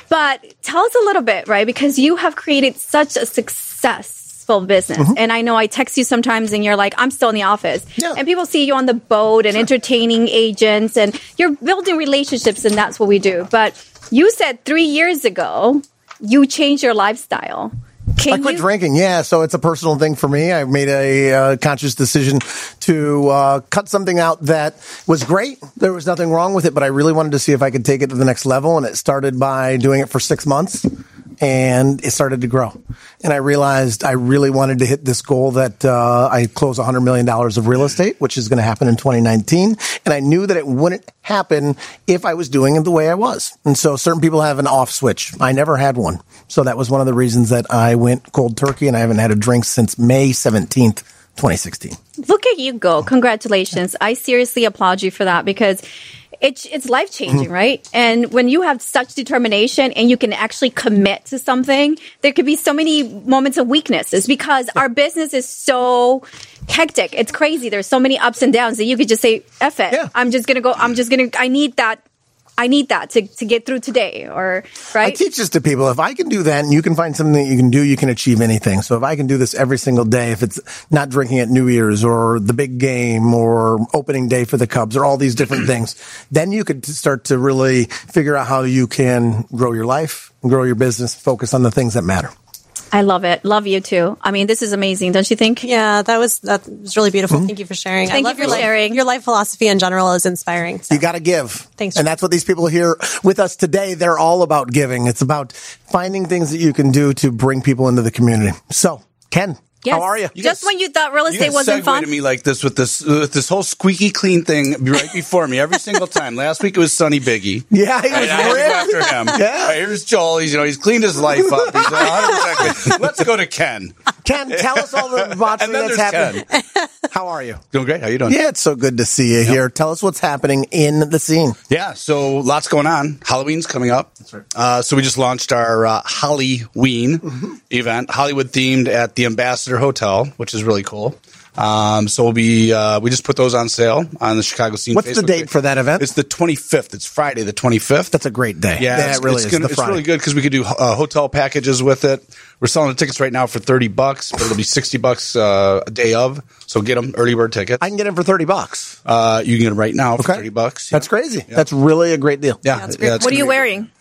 But tell us a little bit, right? Because you have created such a successful business. Mm-hmm. And I know I text you sometimes and you're like, I'm still in the office. Yeah. And people see you on the boat and entertaining agents, and you're building relationships, and that's what we do. But you said three years ago, you changed your lifestyle. Can I quit you- drinking. Yeah, so it's a personal thing for me. I made a uh, conscious decision to uh, cut something out that was great. There was nothing wrong with it, but I really wanted to see if I could take it to the next level. And it started by doing it for six months, and it started to grow. And I realized I really wanted to hit this goal that uh, I close $100 million of real estate, which is going to happen in 2019. And I knew that it wouldn't happen if I was doing it the way I was. And so certain people have an off switch. I never had one. So that was one of the reasons that I went cold turkey and I haven't had a drink since May 17th, 2016. Look at you go. Congratulations. I seriously applaud you for that because it's it's life changing, right? And when you have such determination and you can actually commit to something, there could be so many moments of weaknesses because our business is so hectic. It's crazy. There's so many ups and downs that you could just say, F it. Yeah. I'm just gonna go I'm just gonna I need that I need that to, to get through today or right. I teach this to people. If I can do that and you can find something that you can do, you can achieve anything. So if I can do this every single day, if it's not drinking at New Year's or the big game or opening day for the Cubs or all these different things, then you could start to really figure out how you can grow your life, grow your business, focus on the things that matter. I love it. Love you too. I mean, this is amazing, don't you think? Yeah, that was that was really beautiful. Hmm? Thank you for sharing. Thank I you for your life- sharing. Your life philosophy in general is inspiring. So. You got to give. Thanks. And that's what these people here with us today, they're all about giving. It's about finding things that you can do to bring people into the community. So, Ken, Yes. how are you? Just when you thought real estate wasn't segued fun. to me like this with this with this whole squeaky clean thing right before me every single time. Last week it was Sunny Biggie. Yeah, he was And I had to go after him. Yeah. All right, here's Joel. He's you know he's cleaned his life up. He's 100 percent. Let's go to Ken. Ken, tell us all the debauchery And that's there's happening. How are you? Doing great. How you doing? Yeah, it's so good to see you here. Tell us what's happening in the scene. Yeah, so lots going on. Halloween's coming up. That's right. Uh, so we just launched our uh, Halloween Mm-hmm. event, Hollywood themed at the Ambassador Hotel, which is really cool. Um, so we'll be uh, we just put those on sale on the Chicago Scene. What's the date page. for that event? It's the 25th. It's Friday, the 25th. That's a great day. Yeah, that it's, really it's is. gonna- the it's really good because we could do uh, hotel packages with it. We're selling the tickets right now for thirty bucks, but it'll be sixty bucks uh, a day of. So get them early bird tickets. I can get them for thirty bucks. Uh, you can get them right now for Okay. thirty bucks. That's crazy. That's really a great deal. Yeah, That's yeah, great. What are you wearing?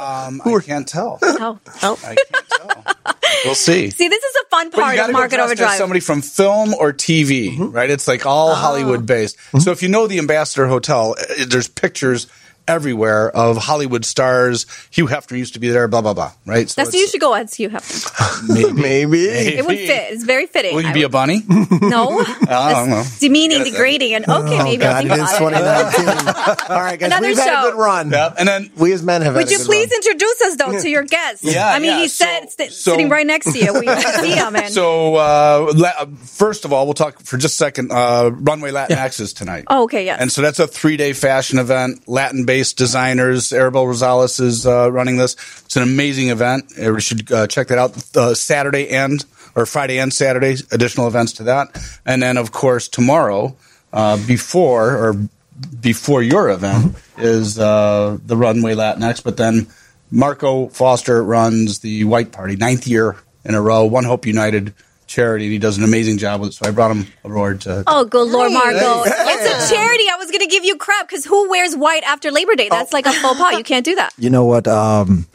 Um, I can't tell. Oh. Oh, I can't We'll see. See, this is a fun part gotta of go Market dressed Overdrive. somebody from film or TV, right? It's like all Hollywood based. So if you know the Ambassador Hotel, uh, there's pictures everywhere of Hollywood stars. Hugh Hefner used to be there, blah blah blah, right? So That's you should go as Hugh Hefner. Maybe. It would fit. It's very fitting. Will you I be a bunny? No, I don't know. demeaning, degrading, and okay, maybe I'll think it is about it. 2019. All right, guys, Another we've had show. a good run. Yep. And then We as men have Would had a you good please run. introduce us though to your guest? Yeah, I mean, yeah. he's So- sat, st- so- sitting right next to you. We see him. And, So, uh, la- first of all, we'll talk for just a second. Uh, Runway Latinx is tonight. Oh, okay, yes. And so that's a three day fashion event. Latin based designers. Arabelle Rosales is uh, running this. It's an amazing event. Uh, We should uh, check that out. Uh, Saturday and or Friday and Saturday, additional events to that. And then, of course, tomorrow, uh, before or before your event is uh, the Runway Latinx. But then Marco Foster runs the White Party, ninth year in a row. One Hope United charity, and he does an amazing job with it. So I brought him aboard to. Oh, good Lord, Marco. It's a charity. I was going to give you crap because who wears white after Labor Day? That's like a faux pas. You can't do that. You know what? Um,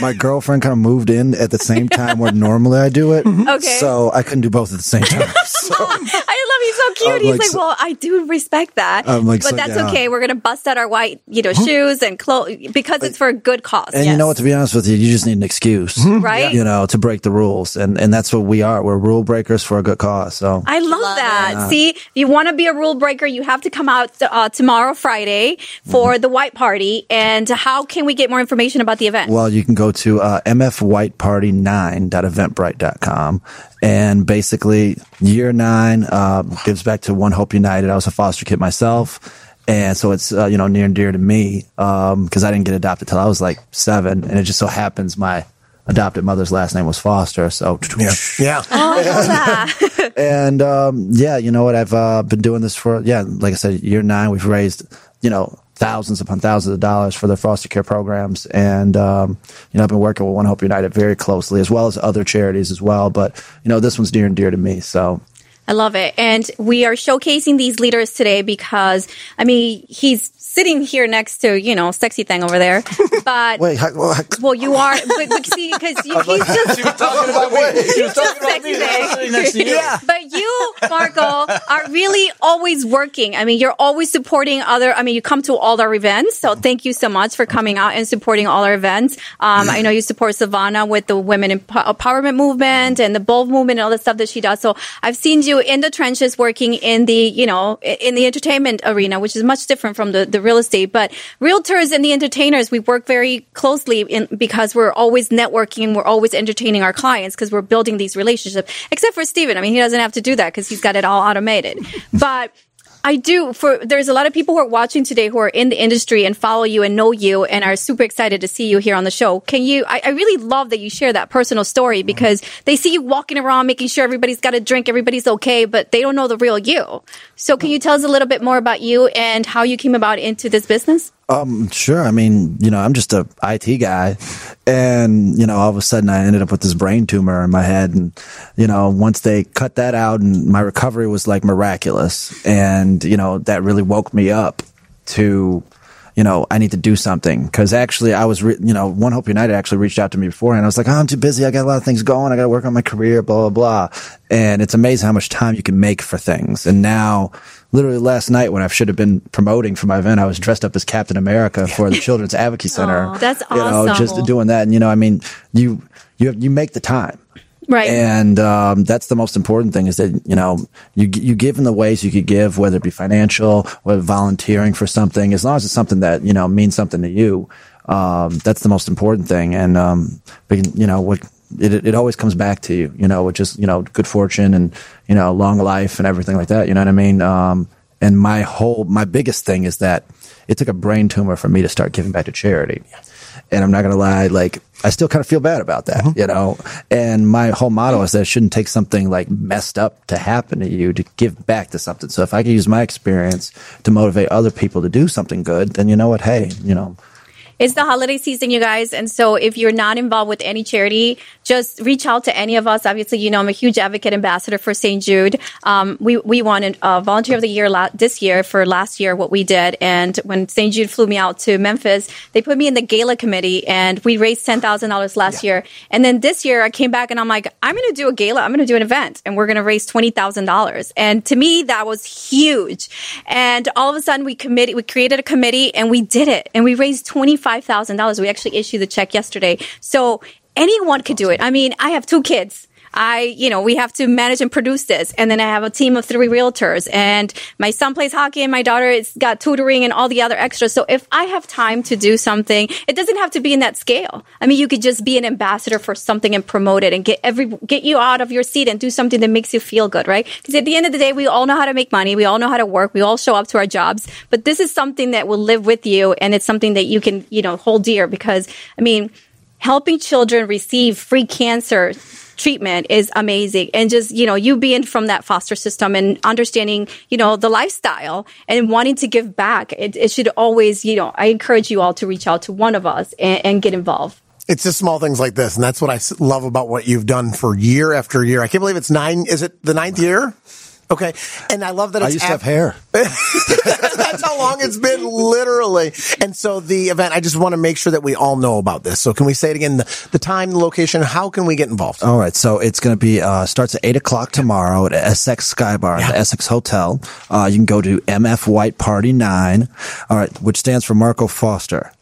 my girlfriend kind of moved in at the same time where normally I do it. Okay. So I couldn't do both at the same time. So, I love he's so cute. I'm he's like like, so- well, I do respect that, I'm like but so that's down. okay. We're gonna bust out our white, you know, shoes and clothes because it's for a good cause. and yes. you know what? To be honest with you, you just need an excuse, Right? You know, to break the rules, and and that's what we are. We're rule breakers for a good cause. So I love, Love that. See, if you want to be a rule breaker, you have to come out uh, tomorrow, Friday, for Mm-hmm. the white party. And how can we get more information about the event? Well, you can go to uh, mfwhiteparty9.eventbrite.com. And basically, year nine uh, gives back to One Hope United. I was a foster kid myself. And so it's, uh, you know, near and dear to me because I didn't get adopted till I was like seven. And it just so happens my adopted mother's last name was Foster. So, Yeah. Yeah. oh, I and um, yeah, you know what? I've uh, been doing this for yeah, like I said, year nine. We've raised you know thousands upon thousands of dollars for their foster care programs, and um, you know I've been working with One Hope United very closely, as well as other charities as well. But you know this one's dear and dear to me. So I love it. And we are showcasing these leaders today because, I mean, he's sitting here next to, you know, sexy thing over there. But, wait, well, well, you are, but, but see, because he's just, She was talking about me. She was talking about sexy me. Sitting next to thing. you. But you, Marco, are really always working. I mean, you're always supporting other. I mean, you come to all our events, so thank you so much for coming out and supporting all our events. Um, I know you support Savannah with the women emp- empowerment movement and the bold movement and all the stuff that she does. So I've seen you in the trenches working in the, you know, in the entertainment arena, which is much different from the, the real estate. But realtors and the entertainers, we work very closely in, because we're always networking and we're always entertaining our clients because we're building these relationships. Except for Steven. I mean, he doesn't have to do that because he's got it all automated. But I do for there's a lot of people who are watching today who are in the industry and follow you and know you and are super excited to see you here on the show. Can you I, I really love that you share that personal story mm-hmm. because they see you walking around making sure everybody's got a drink, everybody's okay, but they don't know the real you. So can you tell us a little bit more about you and how you came about into this business? Um, sure. I mean, you know, I'm just a IT guy, and you know, all of a sudden, I ended up with this brain tumor in my head, and you know, once they cut that out, and my recovery was like miraculous, and you know, that really woke me up to. You know, I need to do something because actually, I was, re- you know, One Hope United actually reached out to me before, and I was like, oh, I'm too busy. I got a lot of things going. I got to work on my career, blah blah blah. And it's amazing how much time you can make for things. And now, literally last night when I should have been promoting for my event, I was dressed up as Captain America for the Children's Advocacy Center. Aw, that's You know, awesome. just doing that. And, you know, I mean, you, you, have, you make the time. Right. And um, that's the most important thing is that, you know, you, you give in the ways you could give, whether it be financial, whether volunteering for something, as long as it's something that, you know, means something to you. Um, that's the most important thing. And, um, you know, what, it, it always comes back to you, you know, which is, you know, good fortune and, you know, long life and everything like that. You know what I mean? Um, and my whole, my biggest thing is that it took a brain tumor for me to start giving back to charity. And I'm not going to lie, like, I still kind of feel bad about that, uh-huh. you know? And my whole motto is that it shouldn't take something like messed up to happen to you to give back to something. So if I can use my experience to motivate other people to do something good, then you know what? Hey, you know, It's the holiday season, you guys. And so if you're not involved with any charity, just reach out to any of us. Obviously, you know, I'm a huge advocate ambassador for St. Jude. Um, we, we won a uh, volunteer of the year la- this year for last year, what we did. And when St. Jude flew me out to Memphis, they put me in the gala committee and we raised $10,000 last year. And then this year I came back and I'm like, I'm going to do a gala. I'm going to do an event and we're going to raise $20,000. And to me, that was huge. And all of a sudden we committed, we created a committee and we did it and we raised $25,000. We actually issued the check yesterday. So anyone could do it. I mean, I have two kids. I, you know, we have to manage and produce this. And then I have a team of three realtors and my son plays hockey and my daughter has got tutoring and all the other extras. So if I have time to do something, it doesn't have to be in that scale. I mean, you could just be an ambassador for something and promote it and get every, get you out of your seat and do something that makes you feel good, right? Because at the end of the day, we all know how to make money. We all know how to work. We all show up to our jobs, but this is something that will live with you. And it's something that you can, you know, hold dear because I mean, helping children receive free cancer treatment is amazing. And just, you know, you being from that foster system and understanding, you know, the lifestyle and wanting to give back, it, it should always, you know, I encourage you all to reach out to one of us and, and get involved. It's just small things like this, and that's what I love about what you've done for year after year. I can't believe it's nine. Is it the ninth year? Okay, and I love that I used to have hair. That's how long it's been, literally. And so the event, I just want to make sure that we all know about this. So can we say it again? The, the time, the location, how can we get involved? All right, so it's going to be uh, starts at eight o'clock tomorrow at Essex Sky Bar at the Essex Hotel. Uh, you can go to MF White Party Nine, all right, which stands for Marco Foster.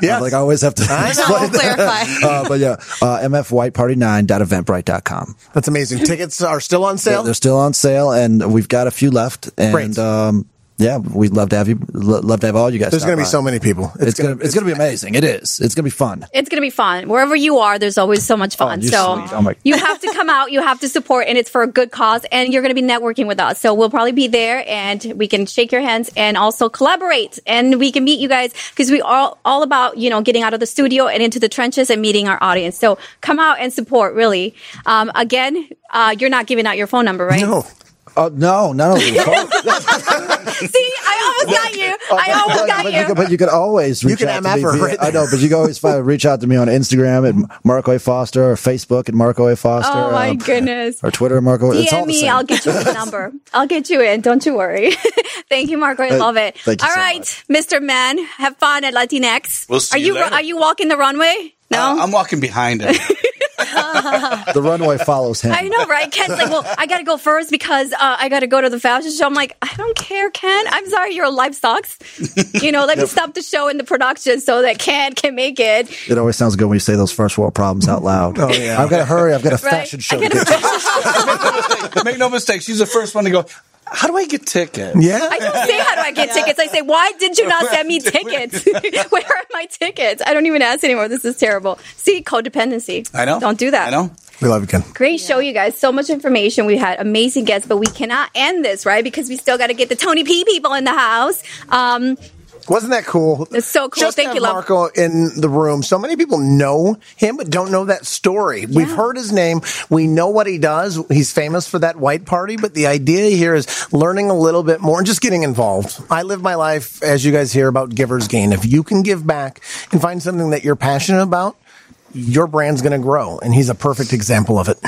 Yes. Like I always have to I know. explain I'll clarify. uh, but yeah, uh, mfwhiteparty9.eventbrite.com. That's amazing. Tickets are still on sale. They're still on sale, and we've got a few left. And Great. um, yeah, we'd love to have you. Love to have all you guys. There's going to be by. so many people. It's, gonna, it's gonna be amazing. It is. It's gonna be fun. It's going to be fun. Wherever you are, there's always so much fun. you're so. Oh my- you have to come out, you have to support, and it's for a good cause. And you're going to be networking with us. So we'll probably be there and we can shake your hands and also collaborate. And we can meet you guys because we are all about, you know, getting out of the studio and into the trenches and meeting our audience. So come out and support, really. Um, again, uh, you're not giving out your phone number, right? No. Oh no, no. See, I almost got you. I almost got but, you you. could, but you could always reach can out to me. via- right I know, but you can always find, reach out to me on Instagram at Marco A. Foster or Facebook at Marco A. Foster. Oh my um, goodness. Or Twitter at Marco. it's all DM me. I'll get you the number. I'll get you in. Don't you worry. thank you, Marco. I Uh, love it. thank you All so right, much. Mr. Man, have fun at Latinx. We'll see are you you later. are you walking the runway? No. Uh, I'm walking behind him. The runway follows him. I know, right? Ken's like, well, I got to go first because uh, I got to go to the fashion show. I'm like, I don't care, Ken. I'm sorry, your life sucks. you know, let me stop the show and the production so that Ken can make it. It always sounds good when you say those first world problems out loud. Oh yeah. I've got to hurry. I've got a Right? fashion show. I to gotta- get to. Make no mistake, she's the first one to go. How do I get tickets? Yeah. I don't say how do I get tickets. I say, why did you not send me tickets? Where are my tickets? I don't even ask anymore. This is terrible. See, codependency. I know. Don't do that. I know. We love you, Ken. Great show, you guys. So much information. We had amazing guests, but we cannot end this, right? Because we still got to get the Tony P people in the house. Um, Wasn't that cool? It's so cool. Just Thank you, love. Marco in the room. So many people know him, but don't know that story. We've heard his name. We know what he does. He's famous for that white party, but the idea here is learning a little bit more and just getting involved. I live my life, as you guys hear about Giver's Gain. If you can give back and find something that you're passionate about, your brand's going to grow. And he's a perfect example of it.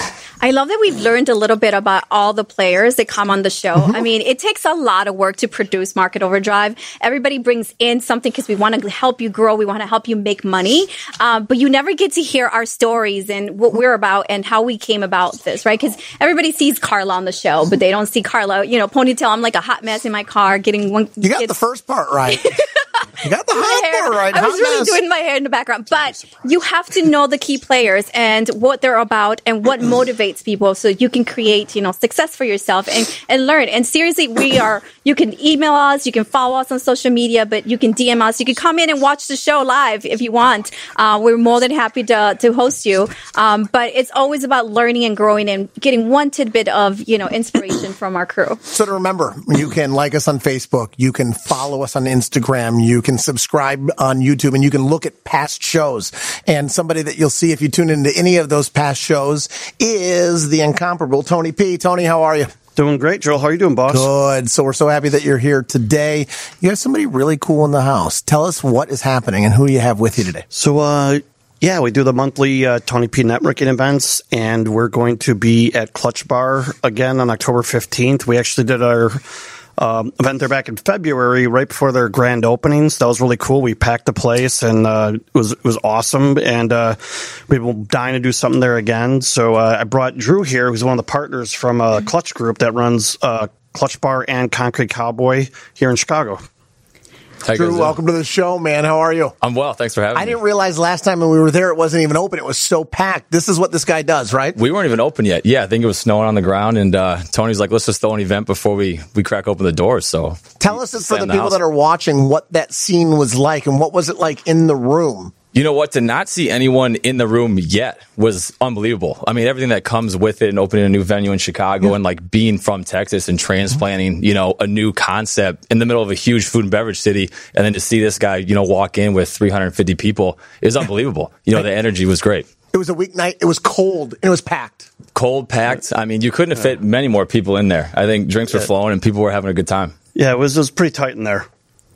I love that we've learned a little bit about all the players that come on the show. I mean, it takes a lot of work to produce Market Overdrive. Everybody brings in something because we want to help you grow. We want to help you make money. Uh, but you never get to hear our stories and what we're about and how we came about this, right? Because everybody sees Carla on the show, but they don't see Carla, you know, ponytail. I'm like a hot mess in my car getting one. You got the first part right. you got the hot hair. part right. I was really mess. doing my hair in the background, but you have to know the key players and what they're about and what motivates people, so you can create, you know, success for yourself and and learn. And seriously, we are. You can email us, you can follow us on social media, but you can DM us. You can come in and watch the show live if you want. Uh, we're more than happy to to host you. Um, but it's always about learning and growing and getting one tidbit of you know inspiration from our crew. So to remember, you can like us on Facebook, you can follow us on Instagram, you can subscribe on YouTube, and you can look at past shows. And somebody that you'll see if you tune into any of those past shows is the incomparable Tony P. Tony, how are you? Doing great, Joel. How are you doing, boss? Good. So we're so happy that you're here today. You have somebody really cool in the house. Tell us what is happening and who you have with you today. So, uh, yeah, we do the monthly uh, Tony P networking events, and we're going to be at Clutch Bar again on October 15th. We actually did our um, event there back in February, right before their grand openings. That was really cool. We packed the place, and uh, it was it was awesome. And uh, we were dying to do something there again. So uh, I brought Drew here, who's one of the partners from uh, Clutch Group that runs uh, Clutch Bar and Concrete Cowboy here in Chicago. Guys Drew, welcome to the show, man. How are you? I'm well. Thanks for having I me. I didn't realize last time when we were there it wasn't even open. It was so packed. This is what this guy does, right? we weren't even open yet. Yeah, I think it was snowing on the ground, and uh, Tony's like, "Let's just throw an event before we we crack open the doors." So Tell us for the the people house. that are watching what that scene was like and what was it like in the room. You know what? To not see anyone in the room yet was unbelievable. I mean, everything that comes with it and opening a new venue in Chicago and like being from Texas and transplanting, you know, a new concept in the middle of a huge food and beverage city. And then to see this guy, you know, walk in with 350 people is unbelievable. You know, the energy was great. It was a weeknight. It was cold and it was packed. Cold packed. I mean, you couldn't have fit many more people in there. I think drinks were flowing and people were having a good time. Yeah, it was it was pretty tight in there.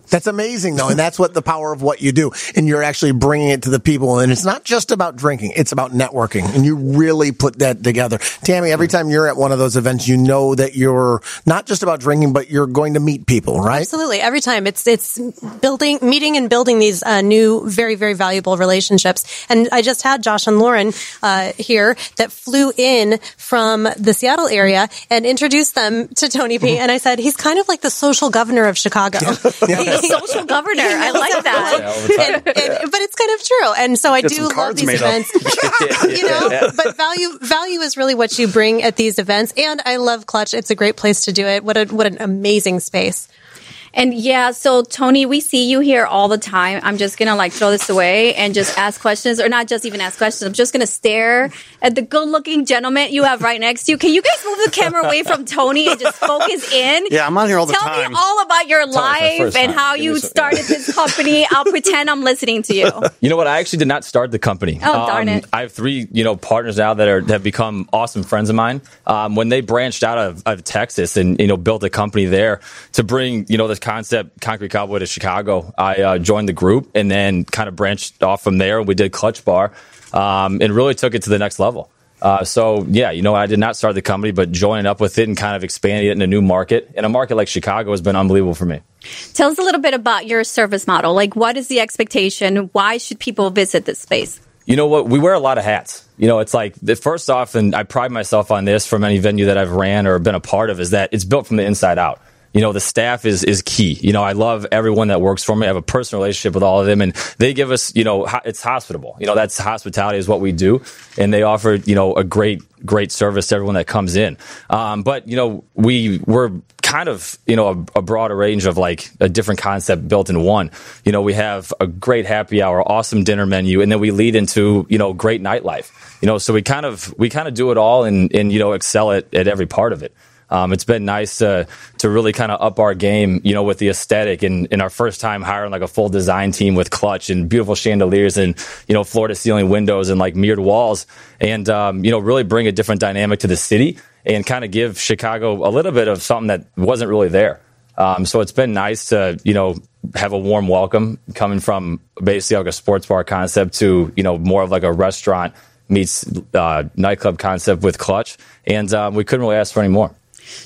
That's amazing, though, and that's what the power of what you do. And you're actually bringing it to the people. And it's not just about drinking; it's about networking. And you really put that together, Tammy. Every time you're at one of those events, you know that you're not just about drinking, but you're going to meet people, right? Absolutely. Every time it's it's building, meeting, and building these uh, new, very, very valuable relationships. And I just had Josh and Lauren uh, here that flew in from the Seattle area and introduced them to Tony P. And I said he's kind of like the social governor of Chicago. Social governor. I like that. And- and- but it's kind of true. And so I Get do love these events. you know, but value value is really what you bring at these events. And I love Clutch. It's a great place to do it. What a what an amazing space. And yeah, so Tony, we see you here all the time. I'm just gonna like throw this away and just ask questions, or not just even ask questions. I'm just gonna stare at the good-looking gentleman you have right next to you. Can you guys move the camera away from Tony and just focus in? Yeah, I'm on here all the Tell time. Tell me all about your my life and how Give you some- started this company. I'll pretend I'm listening to you. You know what? I actually did not start the company. Oh, darn it. I have three, you know, partners now that are have become awesome friends of mine. Um, when they branched out of, of Texas and you know built a company there to bring you know this concept Concrete Cowboy to Chicago, I uh, joined the group and then kind of branched off from there. And we did Clutch Bar um, and really took it to the next level. Uh, so yeah, you know, I did not start the company, but joining up with it and kind of expanding it in a new market. And a market like Chicago has been unbelievable for me. Tell us a little bit about your service model. Like, what is the expectation? Why should people visit this space? You know what? We wear a lot of hats. You know, it's like the first off, and I pride myself on this from any venue that I've ran or been a part of, is that it's built from the inside out. You know, the staff is is key. You know, I love everyone that works for me. I have a personal relationship with all of them, and they give us, you know, it's hospitable. You know, that's hospitality is what we do, and they offer, you know, a great great service to everyone that comes in. Um, but you know, we we're kind of you know a, a broader range of like a different concept built in one. You know, we have a great happy hour, awesome dinner menu, and then we lead into you know great nightlife. You know, so we kind of we kind of do it all and and you know excel at, at every part of it. Um, it's been nice to to really kind of up our game, you know, with the aesthetic and in our first time hiring like a full design team with clutch and beautiful chandeliers and you know floor to ceiling windows and like mirrored walls, and um, you know really bring a different dynamic to the city and kind of give Chicago a little bit of something that wasn't really there. Um, so it's been nice to you know have a warm welcome coming from basically like a sports bar concept to you know more of like a restaurant meets uh, nightclub concept with Clutch, and um, we couldn't really ask for any more.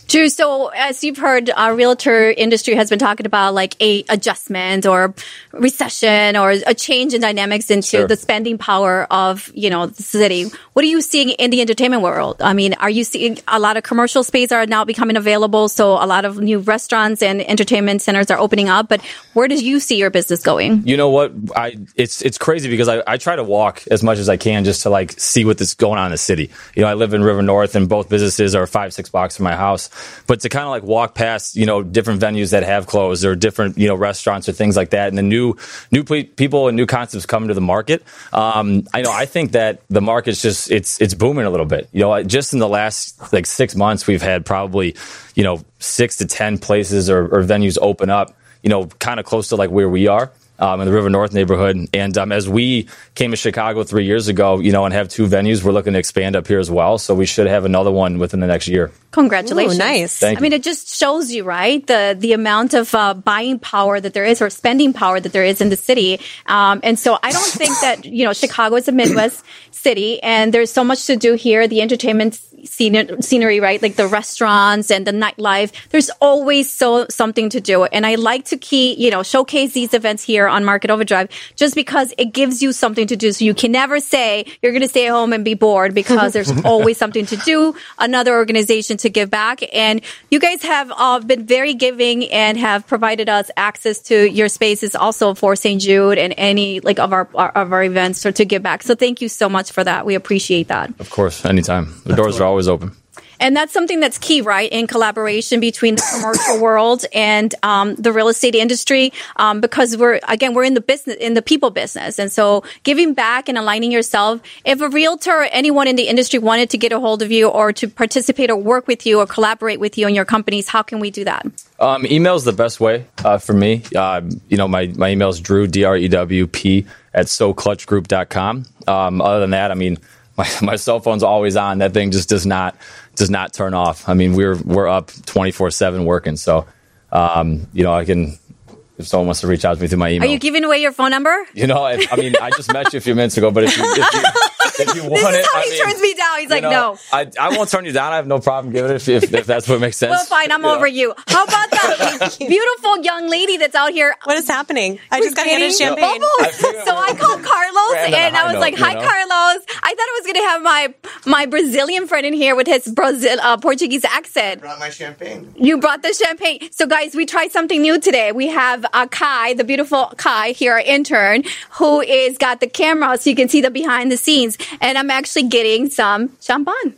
Drew, so as you've heard, our realtor industry has been talking about like a adjustment or recession or a change in dynamics into Sure. the spending power of, you know, the city. What are you seeing in the entertainment world? I mean, are you seeing a lot of commercial space are now becoming available? So a lot of new restaurants and entertainment centers are opening up, but where do you see your business going? You know what? I it's it's crazy because I, I try to walk as much as I can just to like see what is going on in the city. You know, I live in River North and both businesses are five, six blocks from my house. But to kind of like walk past, you know, different venues that have closed or different, you know, restaurants or things like that and the new new ple- people and new concepts coming to the market. Um, I know I think that the market's just it's it's booming a little bit. You know, just in the last like six months we've had probably, you know, six to ten places or, or venues open up, you know, kind of close to like where we are. Um, in the River North neighborhood. And um, as we came to Chicago three years ago, you know, and have two venues, we're looking to expand up here as well. So we should have another one within the next year. Congratulations. Ooh, nice. Thank I mean, it just shows you, right, the the amount of uh, buying power that there is or spending power that there is in the city. Um, and so I don't think that, you know, Chicago is a Midwest city and there's so much to do here. The entertainment scene- scenery, right? Like the restaurants and the nightlife. There's always so something to do. And I like to key, you know, showcase these events here on Market Overdrive just because it gives you something to do. So you can never say you're going to stay at home and be bored because there's always something to do, another organization to give back. And you guys have uh, been very giving and have provided us access to your spaces also for St. Jude and any like of our, our of our events or to give back. So thank you so much for that. We appreciate that. Of course, anytime. The doors are always open. And that's something that's key, right? In collaboration between the commercial world and um, the real estate industry, um, because we're again we're in the business, in the people business, and so giving back and aligning yourself. If a realtor or anyone in the industry wanted to get a hold of you or to participate or work with you or collaborate with you in your companies, how can we do that? Um, email is the best way uh, for me. Uh, you know, my, my email is drew, D R E W P, at soclutchgroup.com. Um, other than that, I mean, my, my cell phone's always on. That thing just does not does not turn off. I mean, we're we're up 24 7 working. So, um, you know, I can, if someone wants to reach out to me through my email. Are you giving away your phone number? you know, I, I mean, I just met you a few minutes ago, but if you, if you, if you want This it, is how I he mean, turns me down. He's like, know, no. I, I won't turn you down. I have no problem giving it if, if, if that's what makes sense. Well, fine. I'm You know? over you. How about that beautiful young lady that's out here? What is happening? I just got handed champagne. bubbles. I so I called Carlos We're ending on and I high was like, "Hi, you know? Carlos." I thought I was going to have my my Brazilian friend in here with his Brazil uh, Portuguese accent. Brought my champagne. You brought the champagne. So, guys, we tried something new today. We have uh, Kai, the beautiful Kai here, our intern, who is got the camera so you can see the behind the scenes. And I'm actually getting some champagne.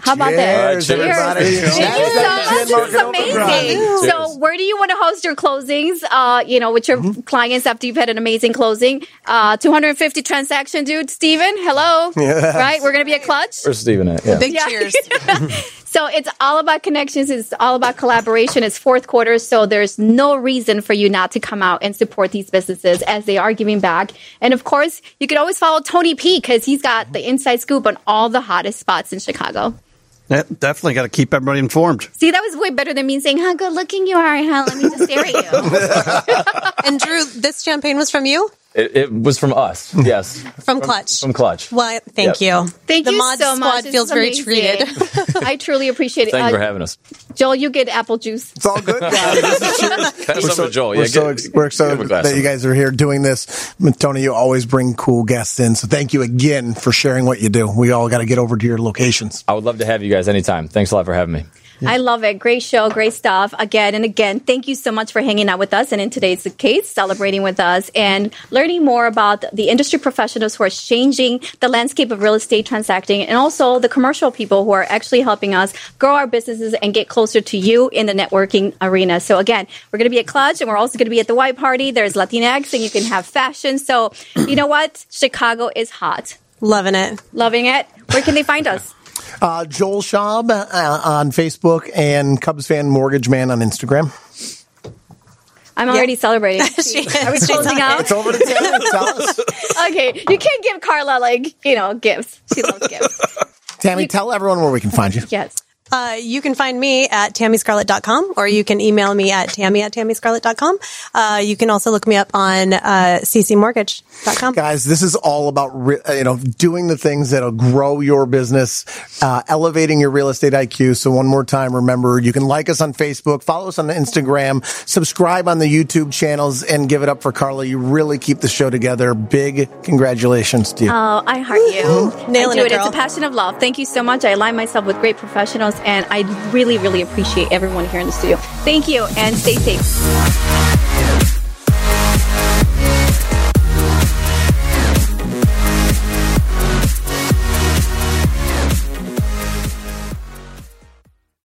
How about that? Cheers, Cheers. Thank you so much. This is amazing. Cheers. So, where do you want to host your closings? Uh, you know, with your Mm-hmm. clients after you've had an amazing closing. Uh, 250 transaction, dude. Steven, hello. Yes. Right? We're going to be a clutch. Where's Steven at? Yeah. Big Yeah. cheers. So it's all about connections. It's all about collaboration. It's fourth quarter. So there's no reason for you not to come out and support these businesses as they are giving back. And of course, you can always follow Tony P because he's got the inside scoop on all the hottest spots in Chicago. Yeah, definitely got to keep everybody informed. See, that was way better than me saying how good looking you are. How let me just stare at you. and Drew, this champagne was from you? It, it was from us. Yes. From Clutch. From Clutch. Well, thank Yep. you. Thank the you mod so squad much. Feels is very amazing. treated. I truly appreciate it. Thank you Uh, for having us. Joel, you get apple juice. It's all good, guys. This is cheers. Pass some to Joel. We're Yeah, so, get- ex- we're so give him a glass that you guys are here doing this. Tony, you always bring cool guests in. So thank you again for sharing what you do. We all got to get over to your locations. I would love to have you guys anytime. Thanks a lot for having me. I love it. Great show, great stuff. Again and again, thank you so much for hanging out with us and in today's case, celebrating with us and learning more about the industry professionals who are changing the landscape of real estate transacting and also the commercial people who are actually helping us grow our businesses and get closer to you in the networking arena. So again, we're going to be at Clutch and we're also going to be at the White Party. There's Latinx and you can have fashion. So you know what? Chicago is hot. Loving it. Loving it. Where can they find us? Uh, Joel Schaub uh, on Facebook and Cubs fan Mortgage Man on Instagram. I'm already celebrating. She. Are we closing out? It's over to Tammy. Tell us. okay, you can't give Carla like you know gifts. She loves gifts. Tammy, tell everyone where we can find you. Yes. Uh, you can find me at tammyscarlett.com or you can email me at tammy at tammyscarlett.com. Uh, you can also look me up on uh, ccmortgage.com. Guys, this is all about re- uh, you know doing the things that'll grow your business, uh, elevating your real estate IQ. So one more time, remember you can like us on Facebook, follow us on Instagram, subscribe on the YouTube channels, and give it up for Carla. You really keep the show together. Big congratulations to you. Oh, I heart you. Nailing I do it, it. It's a passion of love. Thank you so much. I align myself with great professionals, and I really, really appreciate everyone here in the studio. Thank you, and stay safe.